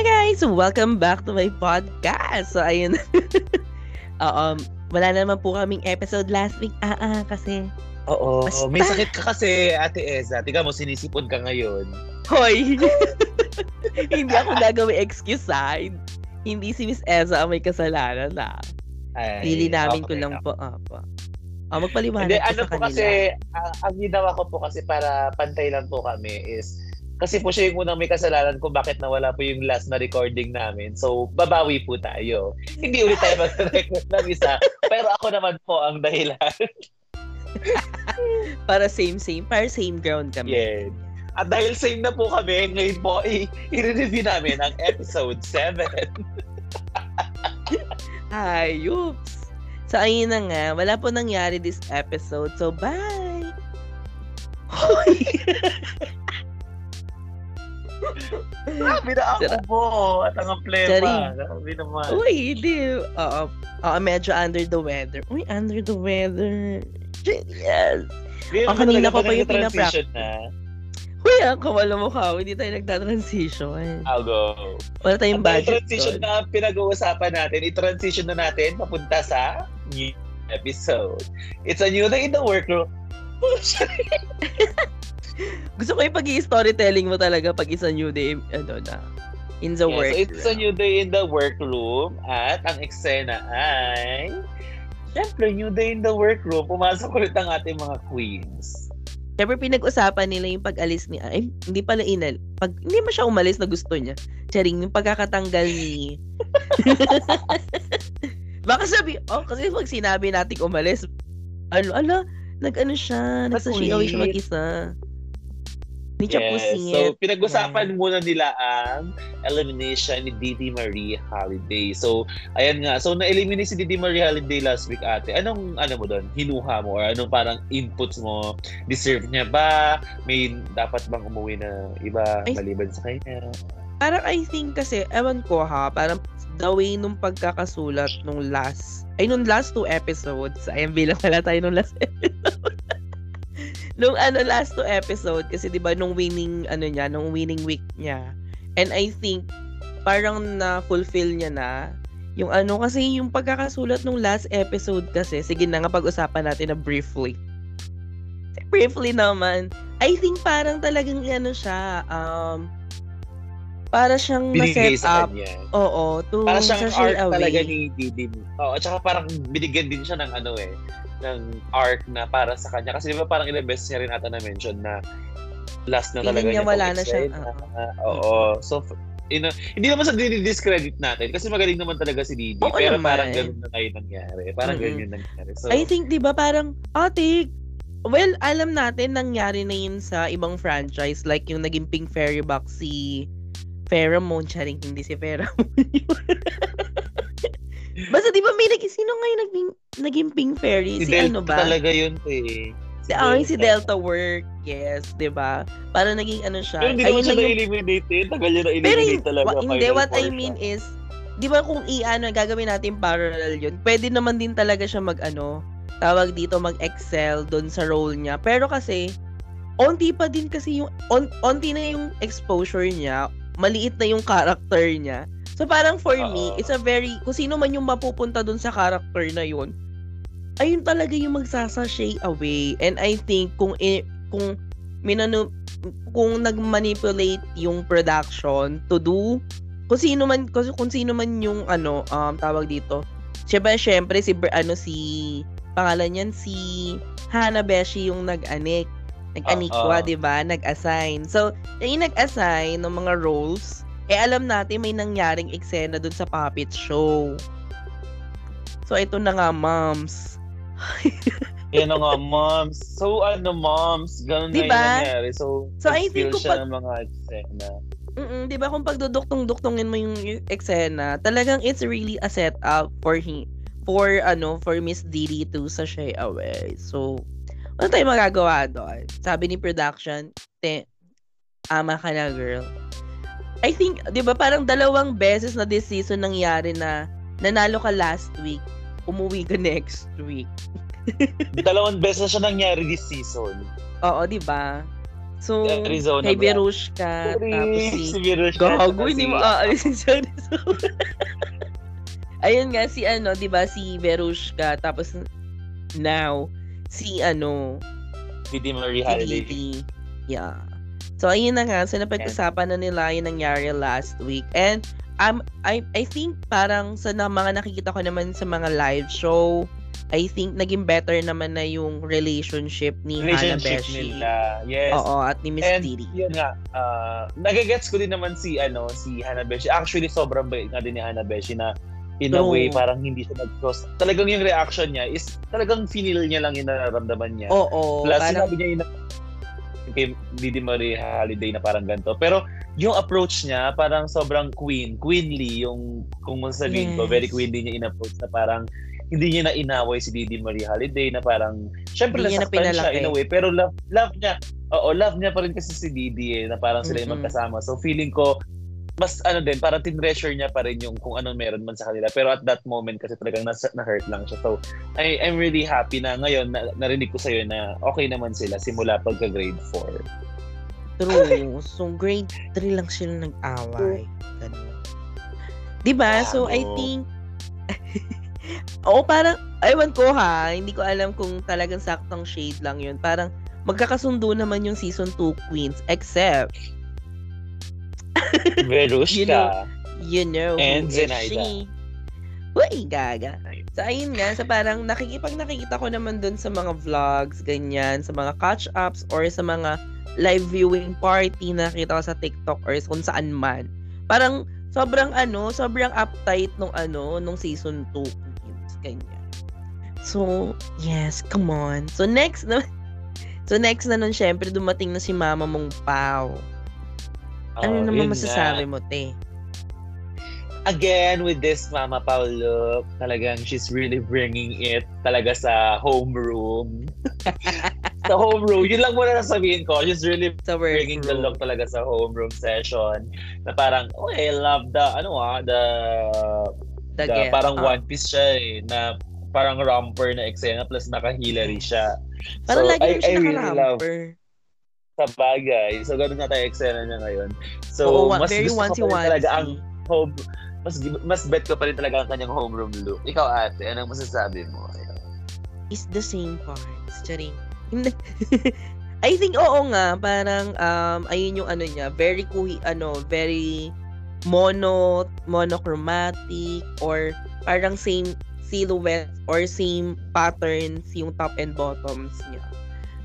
Hi guys! Welcome back to my podcast. So, ayun. um, wala naman po kaming episode last week. Ah, ah, kasi... Oo, Basta. may sakit ka kasi, Ate Eza. Tiga mo, sinisipon ka ngayon. Hoy! Hindi ako gagawin excuse ha. Hindi si Miss Eza ang may kasalanan na. Ay, Pili namin ko okay, lang okay. po. Ah, magpaliwanag Hindi, ko ano sa po kanila. kasi, ang, ang ginawa ko po kasi para pantay lang po kami is, kasi po siya yung unang may kasalanan kung bakit nawala po yung last na recording namin. So, babawi po tayo. Hindi ulit tayo mag-record ng isa. Pero ako naman po ang dahilan. Para same-same. Para same ground kami. Yeah. At dahil same na po kami, ngayon po i- i-review namin ang episode 7. Ayups! So, ayun na nga. Wala po nangyari this episode. So, bye! Hoy! Grabe na ako po. At ang Sorry. plema. Grabe naman. Uy, hindi. Oo. Oo, medyo under the weather. Uy, under the weather. Genius. Hindi Ang kanina ko pa yung nag-transition na. Uy, ang kawala mo ka. Hindi tayo nagta-transition. I'll go. Wala tayong At budget. transition doon. na pinag-uusapan natin, i-transition na natin papunta sa new episode. It's a new day in the workroom. Gusto ko yung pag-i-storytelling mo talaga pag isa new day, ano na, in the Yeah, work. so it's a new day in the workroom at ang eksena ay Siyempre, new day in the workroom. Pumasok ulit ang ating mga queens. Siyempre, pinag-usapan nila yung pag-alis ni, ay, hindi pala inal, pag, hindi mo siya umalis na gusto niya. Charing, yung pagkakatanggal ni, baka sabi, oh, kasi pag sinabi natin umalis, ano, ala, nag-ano siya, nagsasayaw siya Nag-quit. mag-isa. Siya Yes. So, pinag-usapan muna nila ang elimination ni Didi Marie Holiday. So, ayan nga. So, na-eliminate si Didi Marie Holiday last week, ate. Anong, ano mo doon? Hinuha mo? Or anong parang inputs mo? Deserve niya ba? May dapat bang umuwi na iba Ay. maliban sa kanya? Parang I think kasi, ewan ko ha, parang the way nung pagkakasulat nung last, ay nung last two episodes, ay bilang pala tayo nung last episode. Nung ano last two episode, kasi di ba nung winning, ano niya, nung winning week niya. And I think, parang na-fulfill niya na, yung ano, kasi yung pagkakasulat nung last episode kasi, sige na nga pag-usapan natin na briefly. Briefly naman, I think parang talagang ano siya, um, para siyang Binigay na-set sa up. kanya. Oo, to Para siyang arc talaga away. ni Didi. Oo, at saka parang binigyan din siya ng ano eh, ng arc na para sa kanya. Kasi di ba parang ilang beses niya rin ata na-mention na last na talaga niya niya wala na siya, eksena. oo. Oo. So, f- ina, hindi naman sa discredit natin kasi magaling naman talaga si Didi. Oo pero naman. parang ganun na ngayon nangyari. Parang Mm-mm. ganun yung nangyari. So, I think, di ba, parang, ate, well, alam natin, nangyari na yun sa ibang franchise. Like, yung naging Pink Fairy Box si Pheromone. Charing, hindi si Pheromone. Basta, di ba, may naging, sino nga yung naging, naging Pink Fairy? si, Si, Delta ano ba? talaga yun eh. Si, ay, si Delta Work. Yes, di ba? Para naging ano siya. Pero hindi naman siya na-eliminate eh. Tagal niya na-eliminate talaga. wa- hindi, what I mean siya. is, di ba kung i-ano, gagawin natin parallel yun, pwede naman din talaga siya mag-ano, tawag dito, mag-excel doon sa role niya. Pero kasi, onti pa din kasi yung, on, onti na yung exposure niya, maliit na yung character niya. So parang for me, Oo. it's a very, kung sino man yung mapupunta doon sa character na yun, ayun talaga yung magsasashay away. And I think kung i- kung minano kung nag-manipulate yung production to do kung sino man kung, kung sino man yung ano um tawag dito. Syempre syempre si ano si pangalan niyan si Hana Beshi yung nag-anik. Nag-anikwa, Oo. 'di ba? Nag-assign. So, yung nag-assign ng mga roles, eh alam natin may nangyaring eksena dun sa puppet show. So, ito na nga, moms. Yan nga, moms. So, ano, moms? Ganun Diba? na yung nangyari. So, So, I think kung pag- ng mga eksena. Mm, 'di ba kung pagduduktong-duktongin mo yung eksena, talagang it's really a setup for he for ano for Miss Didi to sashay away. So, ano tayo magagawa doon? Sabi ni production, te, ama ka na girl. I think, 'di ba parang dalawang beses na this season nangyari na nanalo ka last week, umuwi ka next week. Dalawang beses na siya nangyari this season. Oo, 'di ba? So, Arizona kay? Verushka, tapos si... si Virushka. Gago, hindi si- mo aalisin siya. Ayun nga, si ano, di ba, si Verushka, tapos now, si ano, Didi Marie si Holiday. Didi. Yeah. So, ayun na nga. So, napag-usapan na nila yung nangyari last week. And, um, I, I think parang sa na, mga nakikita ko naman sa mga live show, I think naging better naman na yung relationship ni Relationship Hanabeshi. nila. Yes. Oo, at ni Miss And Didi. yun nga, uh, nagagets ko din naman si ano si Hanabeshi. Actually, sobrang bait nga din ni Hanabeshi na in a True. way parang hindi siya nag-cross. Talagang yung reaction niya is talagang finil niya lang yung nararamdaman niya. Oo, Plus, parang, sinabi niya yung kay Didi Marie Holiday na parang ganito. Pero yung approach niya, parang sobrang queen, queenly yung kung masasabihin ko, Yes. very queenly niya in-approach na parang hindi niya na inaway si Didi Marie Holiday na parang syempre Hindi niya na nasaktan siya in a way pero love love niya oo love niya pa rin kasi si Didi eh, na parang sila yung Mm-mm. magkasama so feeling ko mas ano din parang tinreasure niya pa rin yung kung anong meron man sa kanila pero at that moment kasi talagang nas- na-hurt lang siya so I, I'm really happy na ngayon na, narinig ko sa'yo na okay naman sila simula pagka grade 4 True. So, grade 3 lang sila nag-away. Ganun. Diba? So, I think, Oo, parang, ewan ko ha, hindi ko alam kung talagang saktong shade lang yun. Parang, magkakasundo naman yung season 2 queens, except, Verushka You know, you know And Zenaida. Uy, gaga. So, ayun nga, sa parang nakikipag nakikita ko naman dun sa mga vlogs, ganyan, sa mga catch-ups, or sa mga live viewing party na nakita ko sa TikTok or kung saan man. Parang, sobrang ano, sobrang uptight nung ano, nung season 2. Queens, Ganyan. So, yes, come on. So, next na, so next na nun, syempre, dumating na si Mama mong Pao. Ano Oh, naman masasabi nga. mo, te? again with this Mama Pao look, talagang she's really bringing it talaga sa homeroom. sa homeroom, yun lang muna nasabihin ko. She's really Sa bringing the workroom. look talaga sa homeroom session. Na parang, oh, I love the, ano ah, the, The the get parang up. one piece siya eh, na parang romper na eksena plus naka-hillary siya. Parang so, lagi I, siya I really love. Sa bagay. So, ganun na tayo eksena niya ngayon. So, Oo, mas gusto ko pa rin talaga ang home mas mas bet ko pa rin talaga ang kanyang homeroom look. Ikaw ate, anong masasabi mo? Is the same parts. Charing. I think oo nga, parang um ayun yung ano niya, very kuhi ano, very mono monochromatic or parang same silhouette or same patterns yung top and bottoms niya.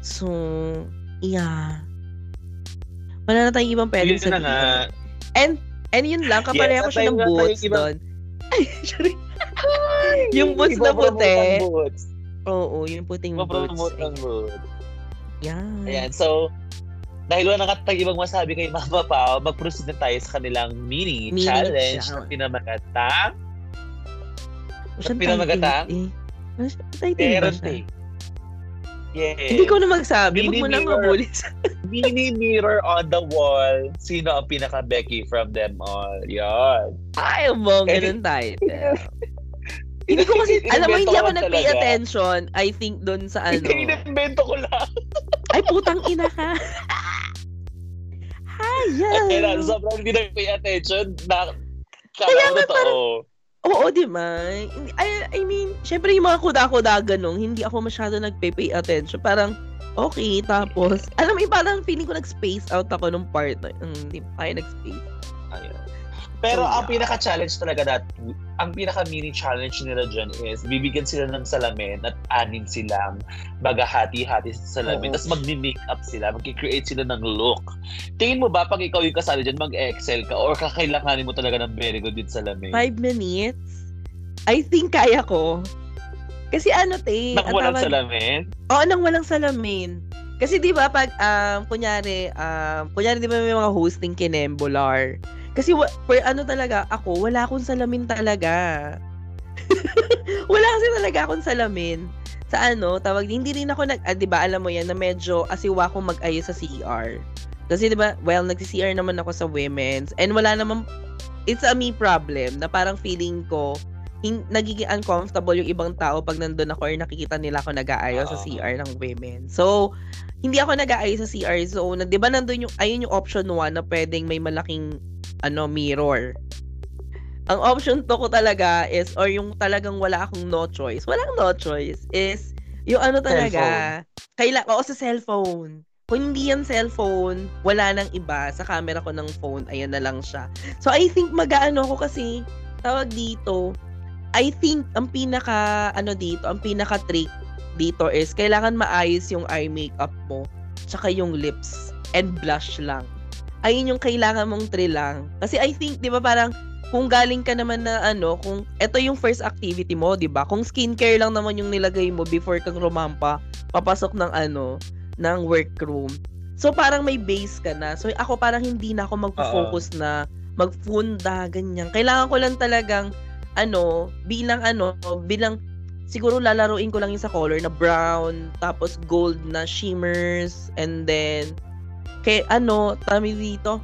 So, yeah. Wala na tayong ibang pwedeng Yun na nga. And and yun lang, kapareha ko Yes, siya at ng boots ibang- doon. Ay, sorry. Yung boots na puti. Oo, yung puting boots. Ipopromote ang boots. Yan. Ayan, so, dahil wala nang katag ibang masabi kay Mama Pao, mag-proceed na tayo sa kanilang mini, Mini challenge na pinamagatang Masyang pinamagatang? title, Yes. Hindi ko na magsabi. Huwag mo na mirror. mabuli sa... Mini mirror on the wall. Sino ang pinaka-Becky from them all? Yan. Ay, mo, ganun title. Hindi ko kasi, alam mo, hindi ko ako lang nag-pay attention. I think doon sa ano. Hindi, inimbento ko lang. Ay, putang ina ka. Hayan. Kaya na, sobrang hindi nag-pay attention na Kaya nga, totoo. Oo, di ba? I, I mean, syempre yung mga kuda-kuda ganun, hindi ako masyado nagpe-pay attention. Parang, okay, tapos, alam mo, parang feeling ko nag-space out ako nung part na, mm, hindi pa tayo nag-space. Ayun. Pero So, ang pinaka-challenge talaga that ang pinaka-mini challenge nila dyan is bibigyan sila ng salamin at anim silang bagahati-hati sa salamin. Oo. Tapos magmi-makeup sila, magki-create sila ng look. Tingin mo ba pag ikaw yung kasali dyan, mag-excel ka or kakailanganin mo talaga ng very good din salamin? Five minutes? I think kaya ko. Kasi ano, te, Nang ang walang tawag- salamin? Oo, nang walang salamin. Kasi 'di ba pag um kunyari um kunyari 'di ba may mga hosting kinembolar. Kasi wa, per ano talaga ako, wala akong salamin talaga. wala kasi talaga akong salamin. Sa ano, tawag hindi rin ako nag ah, 'di ba alam mo 'yan na medyo asiwa akong mag-ayos sa CR. Kasi 'di ba, well, nagsi-CR naman ako sa women's and wala naman it's a me problem na parang feeling ko hin- nagiging uncomfortable yung ibang tao pag nandun ako or nakikita nila ako nag-aayos sa. CR ng women. So, hindi ako nag-aayos sa CR. So, na, di ba nandun yung, ayun yung option 1 na pwedeng may malaking ano, mirror. Ang option 2 ko talaga is, or yung talagang wala akong no choice, walang no choice, is yung ano talaga, kaila, oo, sa cellphone. Kung hindi yan cellphone, wala nang iba. Sa camera ko ng phone, ayan na lang siya. So, I think mag-ano ko kasi, tawag dito, I think ang pinaka, ano dito, ang pinaka trick dito is, kailangan maayos yung eye makeup mo, tsaka yung lips, and blush lang. Ayun yung kailangan mong trill lang. Kasi I think, di ba parang, kung galing ka naman na ano, kung ito yung first activity mo, 'di ba? Kung skincare lang naman yung nilagay mo before kang rumampa, papasok ng ano, ng workroom. So parang may base ka na. So ako parang hindi na ako magfo-focus na magfunda ganyan. Kailangan ko lang talagang ano, bilang ano, bilang siguro lalaruin ko lang yung sa color na brown, tapos gold na shimmers, and then kay ano, tami dito,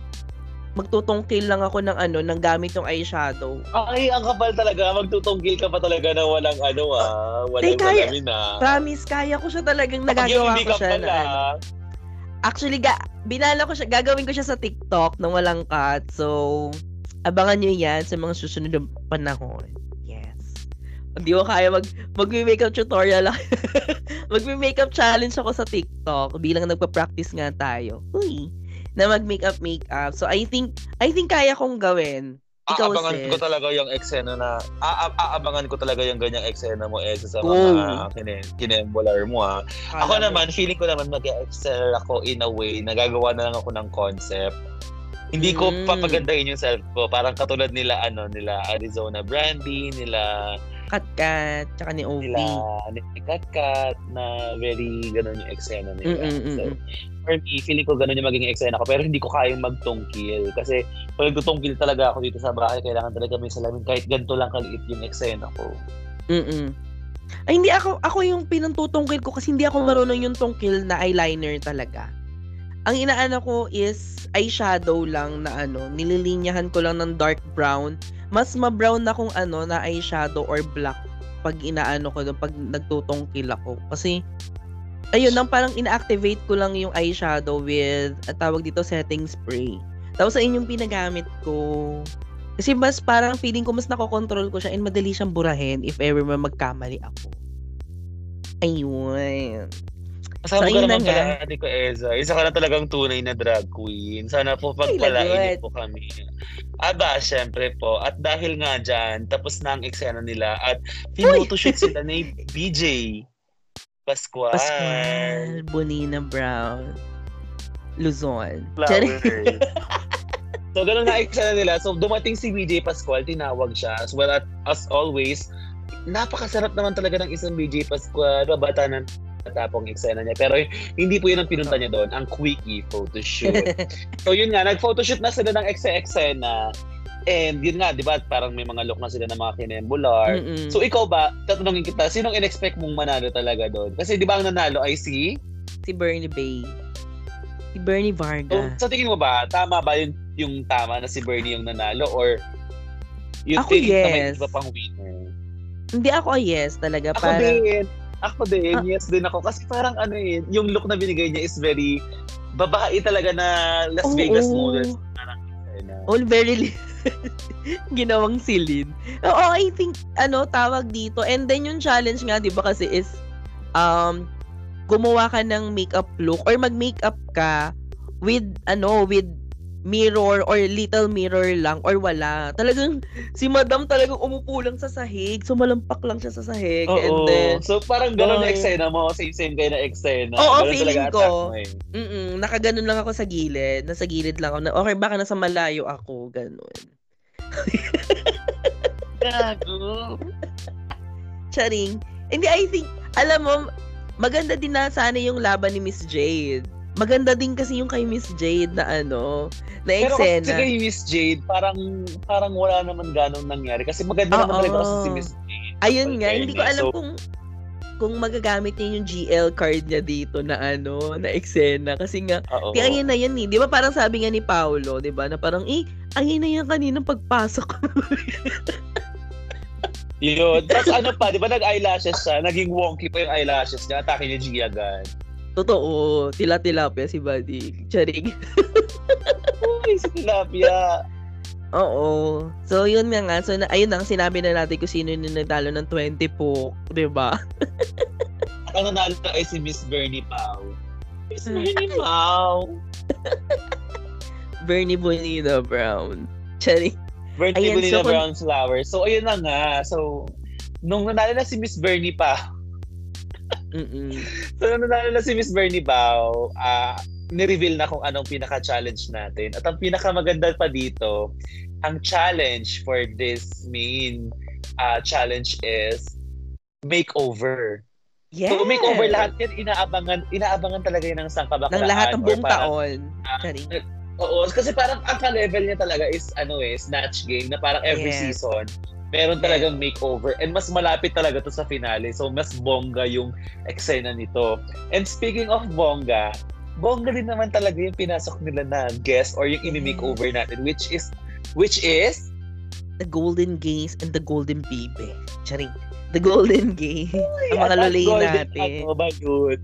magtutungkil lang ako ng ano, ng gamit yung eyeshadow. Ay, ang kapal talaga. Magtutunggil ka pa talaga na walang ano ah. Walang Teka, kaya- malamin ah. Promise, kaya ko siya talagang nagagawa ko siya pala, na ano. Actually, ga, binala ko siya, gagawin ko siya sa TikTok nang walang cut. So, abangan nyo yan sa mga susunod na panahon. Hindi ko kaya mag, mag-makeup tutorial ako. mag-makeup challenge ako sa TikTok bilang nagpa-practice nga tayo. Uy, na mag-makeup makeup. So, I think, I think kaya kong gawin. Ikaw, aabangan sis. ko talaga yung eksena na aa- aabangan ko talaga yung ganyang eksena mo eh sa mga kine, kinembular mo ah. Ako naman, feeling ko naman mag-excel ako in a way, nagagawa na lang ako ng concept. Hindi ko Mm. papagandahin yung self ko. Parang katulad nila, ano, nila Arizona Brandy, nila, Kat-kat, tsaka ni Ovi. nila, ni Katkat, na very ganun yung eksena nila. Mm-mm-mm. So, for me, feeling ko ganun yung maging eksena ko. Pero hindi ko kayang magtungkil. Kasi pag nagtutungkil talaga ako dito sa bahay, kailangan talaga may salamin. Kahit ganito lang kaliit yung eksena ko. Mm. Ay, hindi ako, ako yung pinantutungkil ko kasi hindi ako marunong yung tungkil na eyeliner talaga. Ang inaano ko is eyeshadow lang na ano, nililinyahan ko lang ng dark brown. Mas ma-brown na kung ano na eyeshadow or black pag inaano ko pag nagtutungkil ako. Kasi, ayun, nang parang ina-activate ko lang yung eyeshadow with, at tawag dito, setting spray. Tapos sa inyong pinagamit ko, kasi mas parang feeling ko mas nakokontrol ko siya and madali siyang burahin if ever man magkamali ako. Ayun. Kasama So, ayun naman na pala, Ate ko Eza. Isa ka na talagang tunay na drag queen. Sana po pagpalain po kami. Aba, syempre po. At dahil nga dyan, tapos na ang eksena nila. At pinotoshoot sila ni BJ Pascual. Pascual, Bonina Brown, Luzon. Flowers. so, ganun na eksena nila. So, dumating si BJ Pascual, tinawag siya. As well at, as always, napakasarap naman talaga ng isang BJ Pascual. Babata ng tapong eksena niya. Pero hindi po yun ang pinunta niya doon. Ang quickie photoshoot. so, yun nga. Nag-photoshoot na sila ng ekse-eksena. And yun nga, di ba, parang may mga look na sila ng mga kinembular. Mm-mm. So, ikaw ba, tatanungin kita, sinong in-expect mong manalo talaga doon? Kasi di ba ang nanalo ay si... si Bernie Bay. Si Bernie So, Varga. sa tingin mo ba, tama ba yung, yung tama na si Bernie yung nanalo? Or you Ako, think na may yes. iba pang winner? Hindi ako yes talaga. Ako Parang, din. Ako din. Yes din ako. Kasi parang ano eh, yung look na binigay niya is very babae talaga na Las Oo. Vegas models. Parang na. all very ginawang silin. Oo, I think, ano, tawag dito. And then yung challenge nga, di ba kasi is, um, gumawa ka ng makeup look or mag-makeup ka with, ano, with mirror or little mirror lang or wala. Talagang, si madam talagang umupo lang sa sahig. Sumalampak lang siya sa sahig. Oo. And then, so parang gano'n na eksena mo. Same-same kayo na eksena. Oo, Ganun feeling ko. eh. mm nakaganon lang ako sa gilid. Nasa gilid lang ako. Na, okay, baka nasa malayo ako. Ganon. Gago. Charing. Hindi, I think, alam mo, maganda din na sana yung laban ni Miss Jade. Maganda din kasi yung kay Miss Jade na ano, na Pero kasi eksena. kay Miss Jade, parang parang wala naman ganong nangyari. Kasi maganda naman talaga kasi si Miss Jade. Ayun nga, hindi ko alam So, kung kung magagamit niya yung GL card niya dito na ano, na eksena. Kasi nga, Oo. di ayun na yan eh. Di ba parang sabi nga ni Paolo, di ba, na parang, eh, ayun na yan kaninang pagpasok. Yun. Tapos ano pa, di ba nag-eyelashes siya? Naging wonky pa yung eyelashes niya. Atake ni Gia agad. Totoo. Tila-tilapia si Buddy. Charing. Uy, Tilapia. Oo. So, yun nga nga. So, na, ayun ang sinabi na natin kung sino yung nagtalo ng 20 po. Di ba? Ang nanalo ay si Miss Bernie Pau. Miss Bernie Pau. Bernie Bonino Brown. Charing. Bernie Ayan, Bonino so Brown Flowers. So, ayun na nga. So, nung nanalo na si Miss Bernie Pau, Mm-mm. So, nung nanalo na si Miss Bernie Bao, ah ni-reveal na kung anong pinaka-challenge natin. At ang pinakamaganda pa dito, ang challenge for this main ah challenge is makeover. Yes. So, makeover lahat yan, inaabangan, inaabangan talaga yun ng sangkabaklaan. Ng lahat ng buong parang- taon. Charing. Oo, kasi parang ang ka-level niya talaga is ano eh, snatch game na parang every Yes. season meron talagang makeover and mas malapit talaga to sa finale. So mas bongga yung eksena nito. And speaking of bongga, bongga din naman talaga yung pinasok nila na guest or yung ini-makeover natin which is which is The Golden Gaze and the Golden Baby. Charing. The Golden Gaze. ang mga lulay natin. Ano ba yun?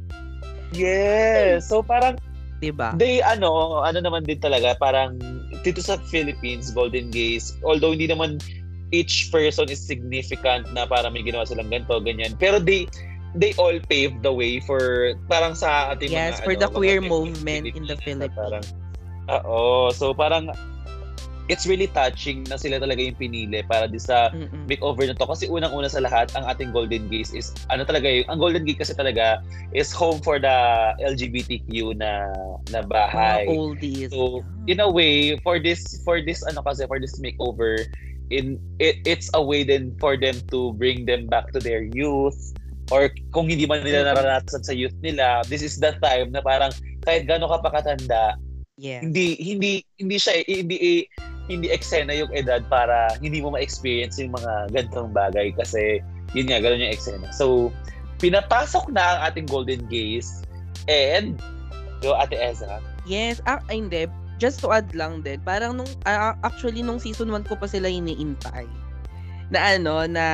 Yes. So parang Diba? they ano, ano naman din talaga parang dito sa Philippines Golden Gaze although hindi naman each person is significant na para may ginawa silang ganito ganyan pero they they all paved the way for parang sa ating Yes, mga for ano, the mga queer movement in the Philippines. Parang Oo, so parang it's really touching na sila talaga yung pinili para di sa Mm-mm. makeover na to kasi unang-una sa lahat ang ating Golden Gaze is ano talaga yung ang Golden Gate kasi talaga is home for the LGBTQ na na Mga bahay. oldies. So in a way for this for this ano kasi for this makeover in it, it's a way then for them to bring them back to their youth or kung hindi man nila Mhm. naranasan sa youth nila this is the time na parang kahit gaano ka pa katanda yeah. hindi hindi hindi siya hindi hindi eksena yung edad para hindi mo ma-experience yung mga ganitong bagay kasi yun nga gano'n yung eksena. So pinapasok na ang ating Golden Gaze and yo Ate Ezra. Yes, ah, hindi. Just to add lang din, parang nung, ah, actually nung season 1 ko pa sila iniintay. Na ano, na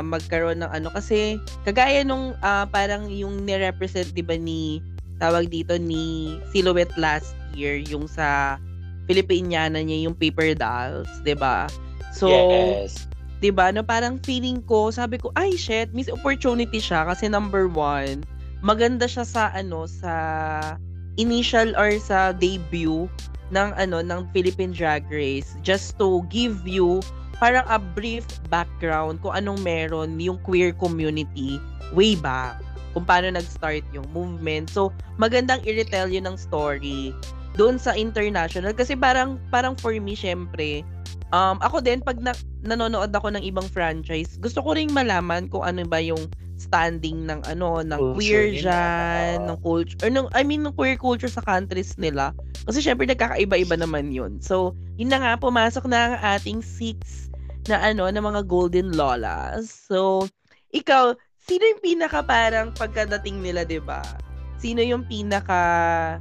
magkaroon ng ano, kasi kagaya nung ah, parang yung ni-represent, di ba ni, tawag dito ni Silhouette last year, yung sa Filipiniana niya, yung paper dolls, di ba? So, yes. 'di ba? No parang feeling ko, sabi ko, ay shit, miss opportunity siya kasi number one, maganda siya sa ano sa initial or sa debut ng ano ng Philippine Drag Race just to give you parang a brief background kung anong meron yung queer community way back kung paano nag-start yung movement. So, magandang i-retell yun ng story doon sa international kasi parang parang for me syempre um ako din pag na, nanonood ako ng ibang franchise gusto ko ring malaman kung ano ba yung standing ng ano ng Culture queer dyan, ng culture or ng I mean ng queer culture sa countries nila. Kasi syempre nagkakaiba-iba naman yun. So yun na nga pumasok na ang ating six na ano na mga golden lolas. So ikaw sino yung pinaka parang pagkadating nila 'di ba? Sino yung pinaka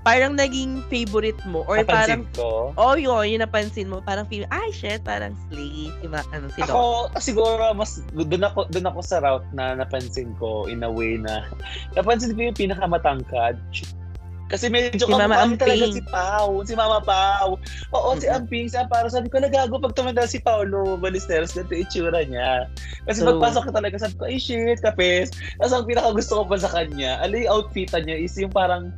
parang naging favorite mo or parang Napansin ko. oh yun yung napansin mo parang feel ay shit parang slay si ma- ano si Doc. Ako siguro mas doon ako doon ako sa route na napansin ko in a way na napansin ko yung pinakamatangkad. Kasi medyo Si Mama niya talaga Amping. si Pau, si Mama Pau. Oo, si Mhm. Amping, si Amparo. Sabi ko, nagago pag tumanda si Paulo Ballesteros, ganito itsura niya. Kasi So- pagpasok ko talaga, sabi ko, ay shit, kapes. Tapos ang pinaka gusto ko pa sa kanya, yung outfitan niya is yung parang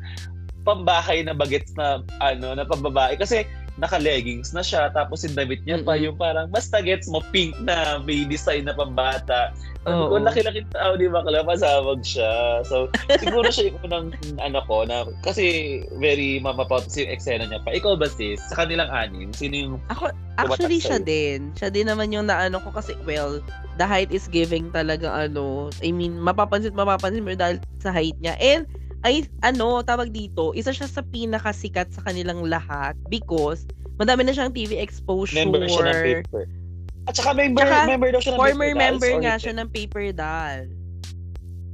pambahay na bagets na ano na pambabae kasi naka-leggings na siya tapos yung damit niya pa Mm-mm. yung parang basta gets mo pink na may design na pambata. Ko, Oo. laki-laki tao di ba kala pasawag siya. So siguro siya yung unang ano ko na kasi very mamapotos yung eksena niya pa. Ikaw ba sis? Sa kanilang anim, sino yung Ako, actually siya sa'yo. din. Siya din naman yung naano ko kasi, well, the height is giving talaga ano, I mean, mapapansin, mapapansin mo dahil sa height niya. And, ay, ano, tawag dito, isa siya sa pinakasikat sa kanilang lahat because madami na siyang TV exposure. member siya ng paper? At saka member, Tsaka, member daw siya ng Former Paper member or nga siya ng Paper Doll.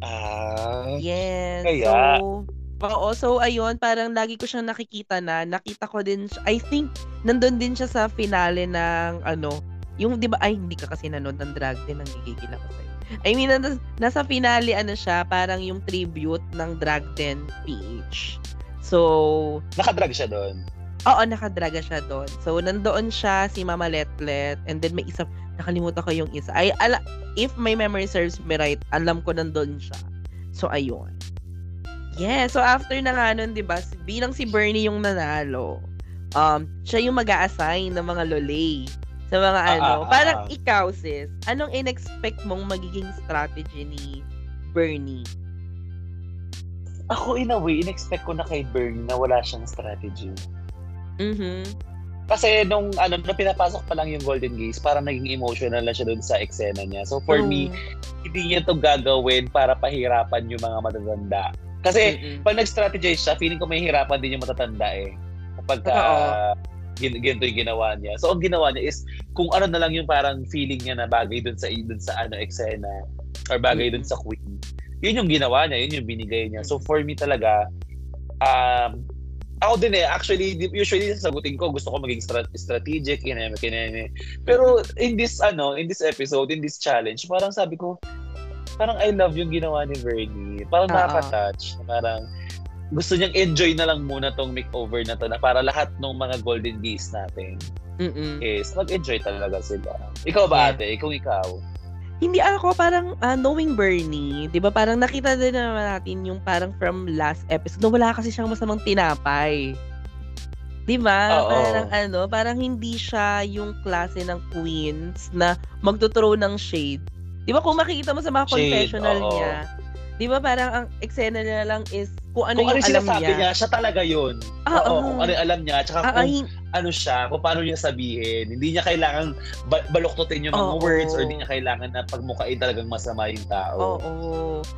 Ah. Yes. Kaya? So, oo. So, ayun, parang lagi ko siyang nakikita na. Nakita ko din, siya- I think, nandun din siya sa finale ng, ano, yung 'di ba ay hindi ka kasi nanood ng drag din ang gigigil ako sa'yo. I mean, nas, nasa finale ano siya, parang yung tribute ng Drag Den PH. So, Nakadrag siya doon. Oo, nakadraga siya doon. So, nandoon siya, si Mama Letlet, and then may isa, nakalimutan ko yung isa. Ay, ala, if my memory serves me right, alam ko nandoon siya. So, ayun. Yeah, so after na nga nun, di ba, si- bilang si Bernie yung nanalo, um, siya yung mag assign ng mga lolay sa mga Ah, ano. ah, ah, Parang ah. ikaw, sis, anong in-expect mong magiging strategy ni Bernie? Ako, in a way, in-expect ko na kay Bernie na wala siyang strategy. Mhm. Kasi nung, ano, nung pinapasok pa lang yung Golden Gaze, parang naging emotional na siya doon sa eksena niya. So, for me, hindi niya to gagawin para pahirapan yung mga matatanda. Kasi, Mm-mm. pag nag-strategize siya, feeling ko may hirapan din yung matatanda eh. Kapag uh, gin- ganito yung ginawa niya. So, ang ginawa niya is, kung ano na lang yung parang feeling niya na bagay dun sa, dun sa ano, eksena, or bagay dun Mm. sa queen, yun yung ginawa niya, yun yung binigay niya. So, for me talaga, um, ako din eh, actually, usually sasagutin ko, gusto ko maging stra- strategic, kineme, kineme. Pero, in this, ano, in this episode, in this challenge, parang sabi ko, parang I love yung ginawa ni Vernie. Parang Oo. nakaka-touch. Parang, gusto niyang enjoy na lang muna tong makeover na to na para lahat ng mga golden gays natin Mm-mm. is mag-enjoy talaga sila. Ikaw ba ate? Ikaw ikaw? Hindi ako parang ah, knowing Bernie, 'di ba? Parang nakita din naman natin yung parang from last episode na wala kasi siyang masamang tinapay. 'Di ba? Parang ano, parang hindi siya yung klase ng queens na magtuturo ng shade. 'Di ba kung makikita mo sa mga Shade, confessional oo. niya, 'di ba parang ang eksena niya lang is kung ano kung ano yung yung alam niya. niya. siya talaga yun. Ah, Oo, oo. kung ano yung alam niya, tsaka Ah, ah, kung hin- ano siya, kung paano niya sabihin. Hindi niya kailangan ba- baluktutin yung mga Oo. words or hindi niya kailangan na pagmukain talagang masama yung tao. Oo.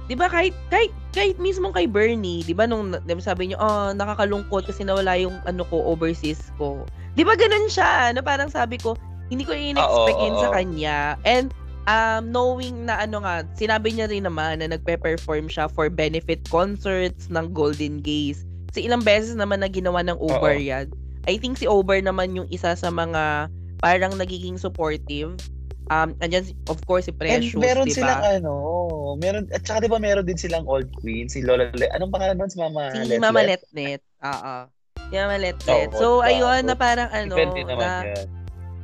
'Di ba kahit kahit kahit mismo kay Bernie, 'di ba nung 'di ba sabi niya, "Oh, nakakalungkot kasi nawala yung ano ko overseas ko." 'Di ba ganun siya? Na parang sabi ko, hindi ko in-expect Oo, yun sa oo. kanya. And um knowing na ano nga, sinabi niya rin naman na nagpe-perform siya for benefit concerts ng Golden Gaze. Kasi ilang beses naman na ginawa ng Uber Oo. yan. I think si Uber naman yung isa sa mga parang nagiging supportive. Um, andyan, si- of course, si And Precious, meron di silang ba? ano, meron, at saka di ba meron din silang old queen, si Lola Le, anong pangalan nun? Si Mama Si Letlet? Mama Letnet. Oo. Si Mama Letnet. Oo, So, diba? ayun, So, na parang ano, na, yan.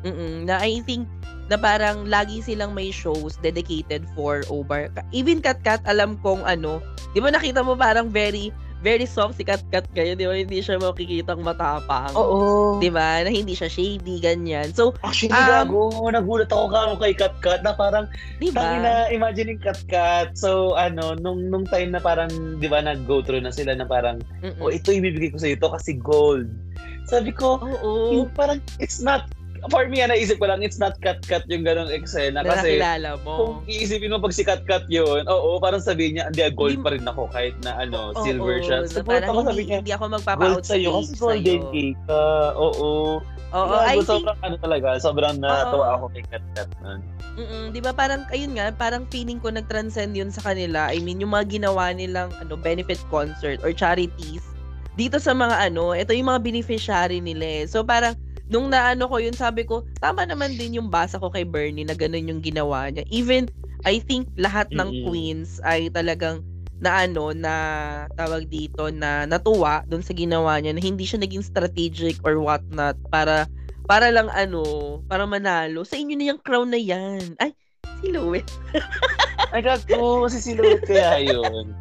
mm na I think, na parang lagi silang may shows dedicated for. Ka- Even Kat Kat, alam kong ano, di ba nakita mo parang very, very soft si Kat Kat ngayon, di ba? Hindi siya makikitang matapang. Oo. Di ba? Na hindi siya shady, ganyan. So, Actually, Um, gago, nagulat ako kamo kay Kat Kat na parang, di ba? tangina, imagine yung Kat Kat. So, ano, nung, nung time na parang, di ba, nag-go through na sila na parang, Mm-mm. oh, ito ibibigay ko sa ito kasi gold. Sabi ko, Oo. yung parang, it's not, for me, naisip ko lang, it's not cut-cut yung ganong eksena. Na Kasi, nakilala kung mo. iisipin mo pag si cut-cut yun, oo, parang sabihin niya, hindi, gold Hindi- pa rin ako kahit na, ano, Oo, silver siya. na So, parang ako hindi, sabi niya, hindi ako gold magpapa-out sa'yo kasi golden cake ka. Oo. Oo, Gago, I think, sobrang ano talaga, sobrang natuwa Oo. ako kay cut-cut nun. Mm, 'di ba parang ayun nga, parang feeling ko nag-transcend 'yun sa kanila. I mean, yung mga ginawa nilang ano benefit concert or charities dito sa mga ano, ito yung mga beneficiary nila. eh. So parang nung naano ko yun, sabi ko, tama naman din yung basa ko kay Bernie na ganun yung ginawa niya. Even I think lahat ng Mm-mm. queens ay talagang na ano na tawag dito na natuwa doon sa ginawa niya na hindi siya naging strategic or what not para para lang ano, para manalo. Sa inyo na yung crown na yan. Ay, si Louie. Ay, gago, si Silhouette kaya yun.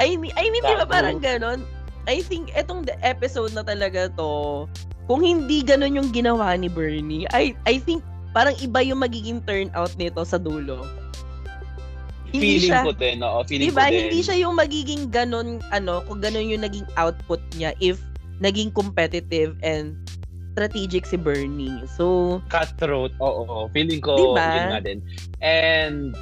I mean, I mean, di ba parang ganon? I think etong the episode na talaga to, kung hindi ganon yung ginawa ni Bernie, I I think parang iba yung magiging turnout nito sa dulo. Hindi feeling siya, ko din, oo, feeling diba, ko din. hindi siya yung magiging ganon, ano, kung ganon yung naging output niya if naging competitive and strategic si Bernie. So, cutthroat. Oo, feeling ko Diba? yun nga din. And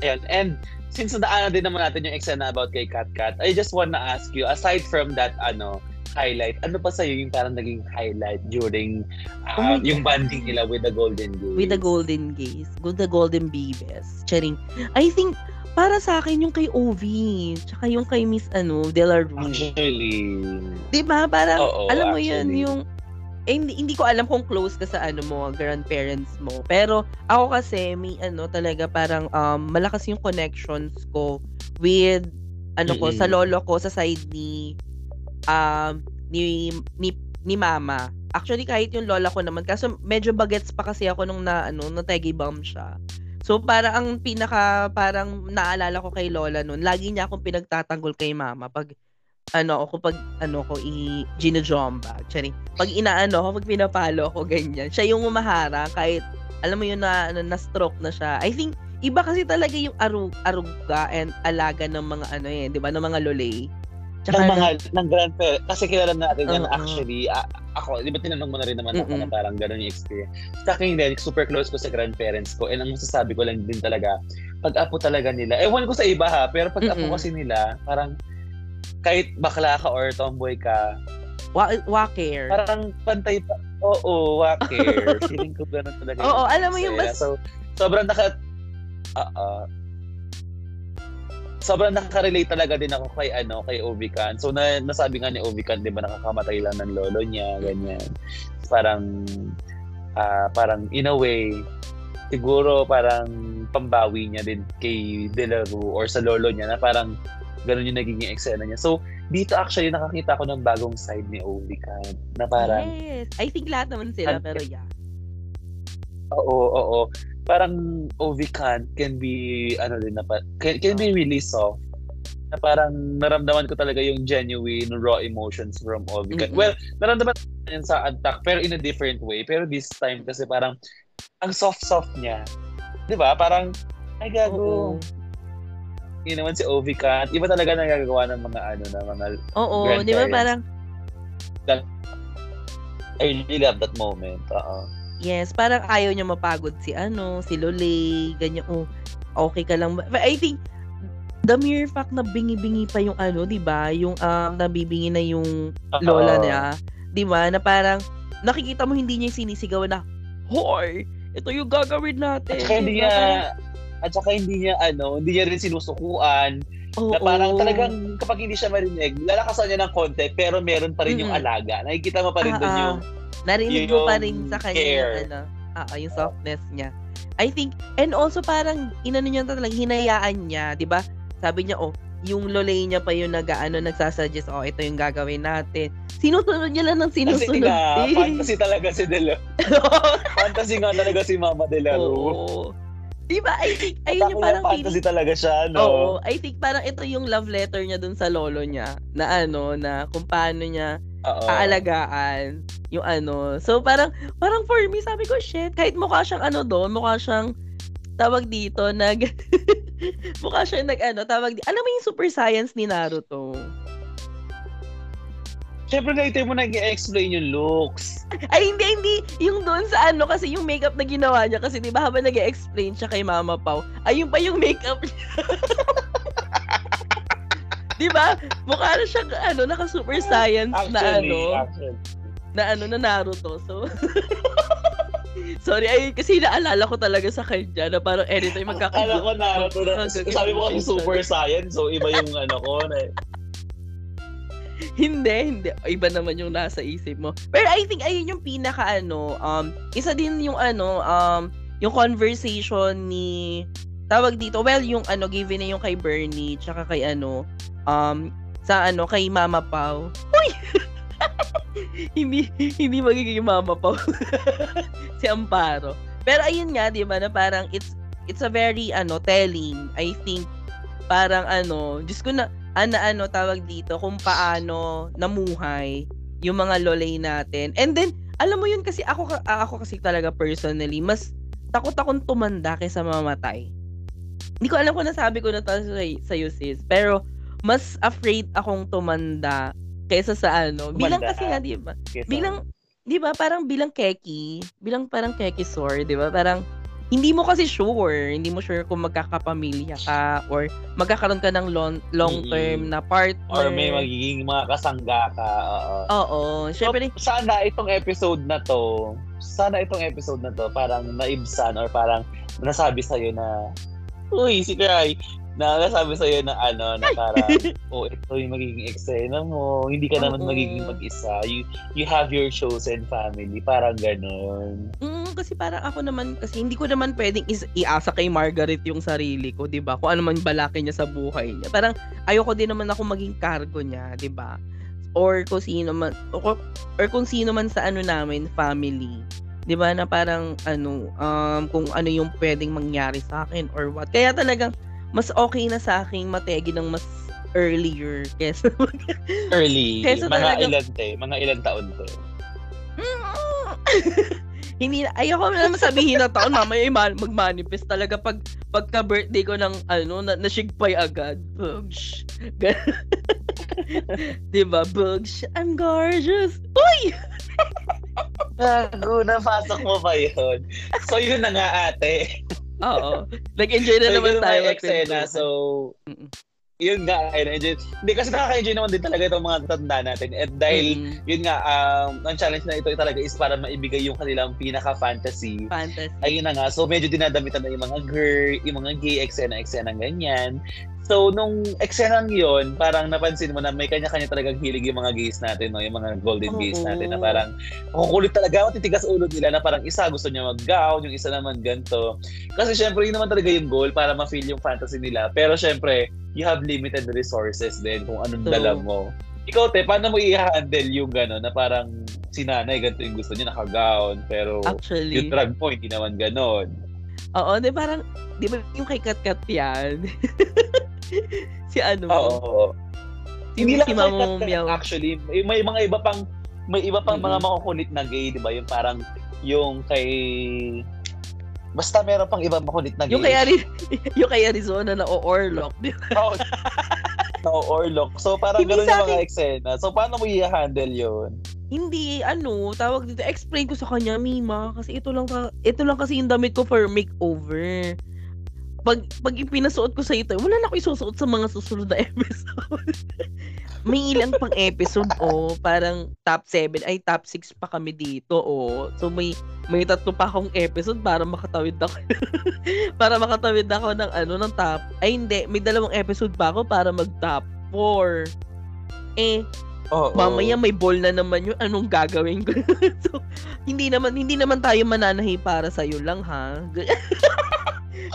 ayan, and since nadaanan din naman natin yung eksena about kay Kat Kat, I just wanna ask you, aside from that ano highlight, ano pa sa'yo yung parang naging highlight during uh, Oh yung God. banding nila with the Golden Gaze? with the golden gaze, with the golden bibes. Charing. I think, para sa akin, yung kay Ovi, tsaka yung kay Miss, ano, De La Rue. Actually, Di ba? Parang, Oo, alam mo yun, actually. yung, eh, hindi, hindi ko alam kung close ka sa ano mo, grandparents mo. Pero ako kasi may ano talaga parang um, malakas yung connections ko with ano ko sa lolo ko sa side ni um ni ni, ni mama. Actually kahit yung lola ko naman kasi medyo bagets pa kasi ako nung na ano na tegi bomb siya. So para ang pinaka parang naalala ko kay lola noon, lagi niya akong pinagtatanggol kay mama pag ano ako pag ano ko i ginojomba. Chari. Pag inaano ako, pag pinapalo ako ganyan. Siya yung umahara kahit alam mo yun na, na, na stroke na siya. I think iba kasi talaga yung arug, aruga and alaga ng mga ano eh, 'di ba, ng mga lolay. Tsaka ng mga ng grandparents kasi kilala natin uh, yan uh, actually uh, ako di ba tinanong mo na rin naman uh, ako na parang gano'n yung experience sa akin din super close ko sa grandparents ko and ang masasabi ko lang din talaga pag apo talaga nila ewan ko sa iba ha pero pag apo kasi nila parang kahit bakla ka or tomboy ka, Wa waker. Parang pantay pa. Oo, waker. Feeling ko ganun talaga. Oo, alam mo yung mas... So, sobrang naka... Uh, uh, sobrang nakaka-relate talaga din ako kay ano kay Ovikan. So na nasabi nga ni Ovikan, 'di ba nakakamatay lang ng lolo niya, ganyan. Parang uh, parang in a way siguro parang pambawi niya din kay Delaru or sa lolo niya na parang ganun yung nagiging eksena niya. So, dito actually nakakita ko ng bagong side ni Ovi Khan na parang... Yes. I think lahat naman sila, pero yeah. Oo, oo. Parang Ovi Khan can be, ano din na, can, can be really soft na parang naramdaman ko talaga yung genuine raw emotions from Ovi Khan. Mm-hmm. Well, naramdaman yun sa Attack pero in a different way. Pero this time kasi parang ang soft-soft niya. 'Di ba? Parang ay gago. Oo yun naman si Ovi Cat. Iba talaga nagagawa ng mga ano na mga Oo, di ba parang I really love that moment. Oo. Yes, parang ayaw niya mapagod si ano, si Lole, ganyan. Oh, okay ka lang. But I think the mere fact na bingi-bingi pa yung ano, 'di ba? Yung um nabibingi na yung lola niya, 'di ba? Na parang nakikita mo hindi niya sinisigaw na, "Hoy, ito yung gagawin natin." At hindi niya at saka hindi niya, ano, hindi niya rin sinusukuan. Oh, na parang oh. talagang kapag hindi siya marinig, lalakasan niya ng konti, pero meron pa rin mm-hmm. yung alaga. Nakikita mo pa rin uh, doon yung Narinig mo pa rin sa kanya yung, ano, uh, yung softness niya. I think, and also parang, inano niya talagang hinayaan niya, di ba? Sabi niya, oh, yung lolay niya pa yung nag ano, nagsasuggest, oh, ito yung gagawin natin. Sinusunod niya lang ng sinusunod. Kasi nga, fantasy talaga si Delo. fantasy nga talaga si Mama Delaro. Oo. Di ba? I think, ayun yung parang fantasy feeling, talaga siya, no? Oo. I think parang ito yung love letter niya dun sa lolo niya. Na ano, na kung paano niya Oo. aalagaan yung ano. So parang, parang for me, sabi ko, shit, kahit mukha siyang ano doon, mukha siyang tawag dito, nag, mukha siyang nag, ano, tawag dito, alam mo yung super science ni Naruto? Siyempre, later mo nag-explain yung looks. Ay, hindi, hindi. Yung doon sa ano, kasi yung makeup na ginawa niya, kasi di ba habang nag-explain siya kay Mama Pau, ayun pa yung makeup niya. di ba? Mukha na siya, ano, naka-super science actually, na ano. Actually. Na ano, na Naruto. So, Sorry, ay, kasi naalala ko talaga sa kanya na parang anytime magkakagulo. Akala ko Naruto na, sabi mo kasi super science, so iba yung ano ko na hindi, hindi. Iba naman yung nasa isip mo. Pero I think ayun yung pinaka ano, um, isa din yung ano, um, yung conversation ni tawag dito, well, yung ano, given na yung kay Bernie, tsaka kay ano, um, sa ano, kay Mama Pau. Uy! hindi, hindi magiging Mama Pau. si Amparo. Pero ayun nga, di ba, na parang it's, it's a very, ano, telling, I think, parang ano, Diyos ko na, ano ano tawag dito kung paano namuhay yung mga lolay natin. And then alam mo yun kasi ako ako kasi talaga personally mas takot akong tumanda kaysa mamatay. Hindi ko alam kung nasabi ko na to sa, sa you sis, pero mas afraid akong tumanda kaysa sa ano. Tumanda, bilang kasi nga, di ba? Bilang, di ba, parang bilang keki, bilang parang keki sore, di ba? Parang, hindi mo kasi sure, hindi mo sure kung magkakapamilya ka or magkakaroon ka ng long, long-term mm-hmm. na partner. Or may magiging mga kasangga ka. Oo. Oo. Syempre, so, sana itong episode na to, sana itong episode na to parang naibsan or parang nasabi sa'yo na, uy, si Cry, Nakakasabi sa'yo na ano, na parang, oh, ito yung magiging eksena mo. Hindi ka naman Oo. magiging mag-isa. You, you have your chosen family. Parang ganon. Mm, kasi parang ako naman, kasi hindi ko naman pwedeng is- iasa kay Margaret yung sarili ko, di ba? Kung ano man balaki niya sa buhay niya. Parang ayoko din naman ako maging cargo niya, di ba? Or kung sino man, or, or kung sino man sa ano namin, family. Di ba na parang ano, um, kung ano yung pwedeng mangyari sa akin or what. Kaya talagang mas okay na sa akin mategi ng mas earlier kesa Early. Kesa mga talaga- ilan te? Mga ilan taon te? hindi na- ayoko na naman sabihin na taon mamaya mag-manifest talaga pag pagka birthday ko ng ano na nasigpay agad bugs diba bugs I'm gorgeous uy Gago, napasok mo ba yun? So, yun na nga ate. Oo nag-enjoy na naman tayo eksena. So, Mm-mm. yun nga, ay na-enjoy. Hindi, kasi nakaka-enjoy naman din talaga itong mga tanda natin. At dahil, Mm-mm. yun nga, um, ang challenge na ito talaga is para maibigay yung kanilang pinaka-fantasy. fantasy Ayun na nga, so medyo dinadamitan na yung mga girl, yung mga gay eksena, eksena ganyan. So, nung eksenang yun, parang napansin mo na may kanya-kanya talagang hilig yung mga gays natin, no? yung mga golden gays Oo. natin na parang kukulit talaga, matitigas ulo nila na parang isa gusto niya mag-gown, yung isa naman ganito. Kasi syempre, yun naman talaga yung goal para ma-feel yung fantasy nila. Pero syempre, you have limited resources din kung anong True. dala mo. Ikaw, te, paano mo i-handle yung gano'n na parang si nanay, ganito yung gusto niya, naka-gown, pero actually yung drag mo, hindi naman gano'n. Oo di parang di ba yung kay Kat Kat yan si ano Oo. si, Hindi lang si Mamo actually. May, may mga iba pang may iba pang mga Mhm. makukulit na gay, 'di ba? Yung parang yung kay Basta meron pang ibang makulit na gay. yung kay, Ari- yung kay Arizona na o-orlock di ba? Oo. no, orlock. So parang Hindi gano'n sa yung mga eksena. So paano mo i-handle 'yun? Hindi, ano, tawag dito, explain ko sa kanya, Mima, kasi ito lang, ito lang kasi yung damit ko for makeover. Pag, pag ipinasuot ko sa ito, wala na ako isusuot sa mga susunod na episode. May ilang pang episode, oh, parang top 7, ay top 6 pa kami dito, oh. So may, may tatlo pa akong episode para makatawid ako. para makatawid ako ng ano, ng top. Ay hindi, may dalawang episode pa ako para mag top 4. Eh, Oo. mamaya may ball na naman yun, anong gagawin ko? so, hindi naman hindi naman tayo mananahi para sa iyo lang ha.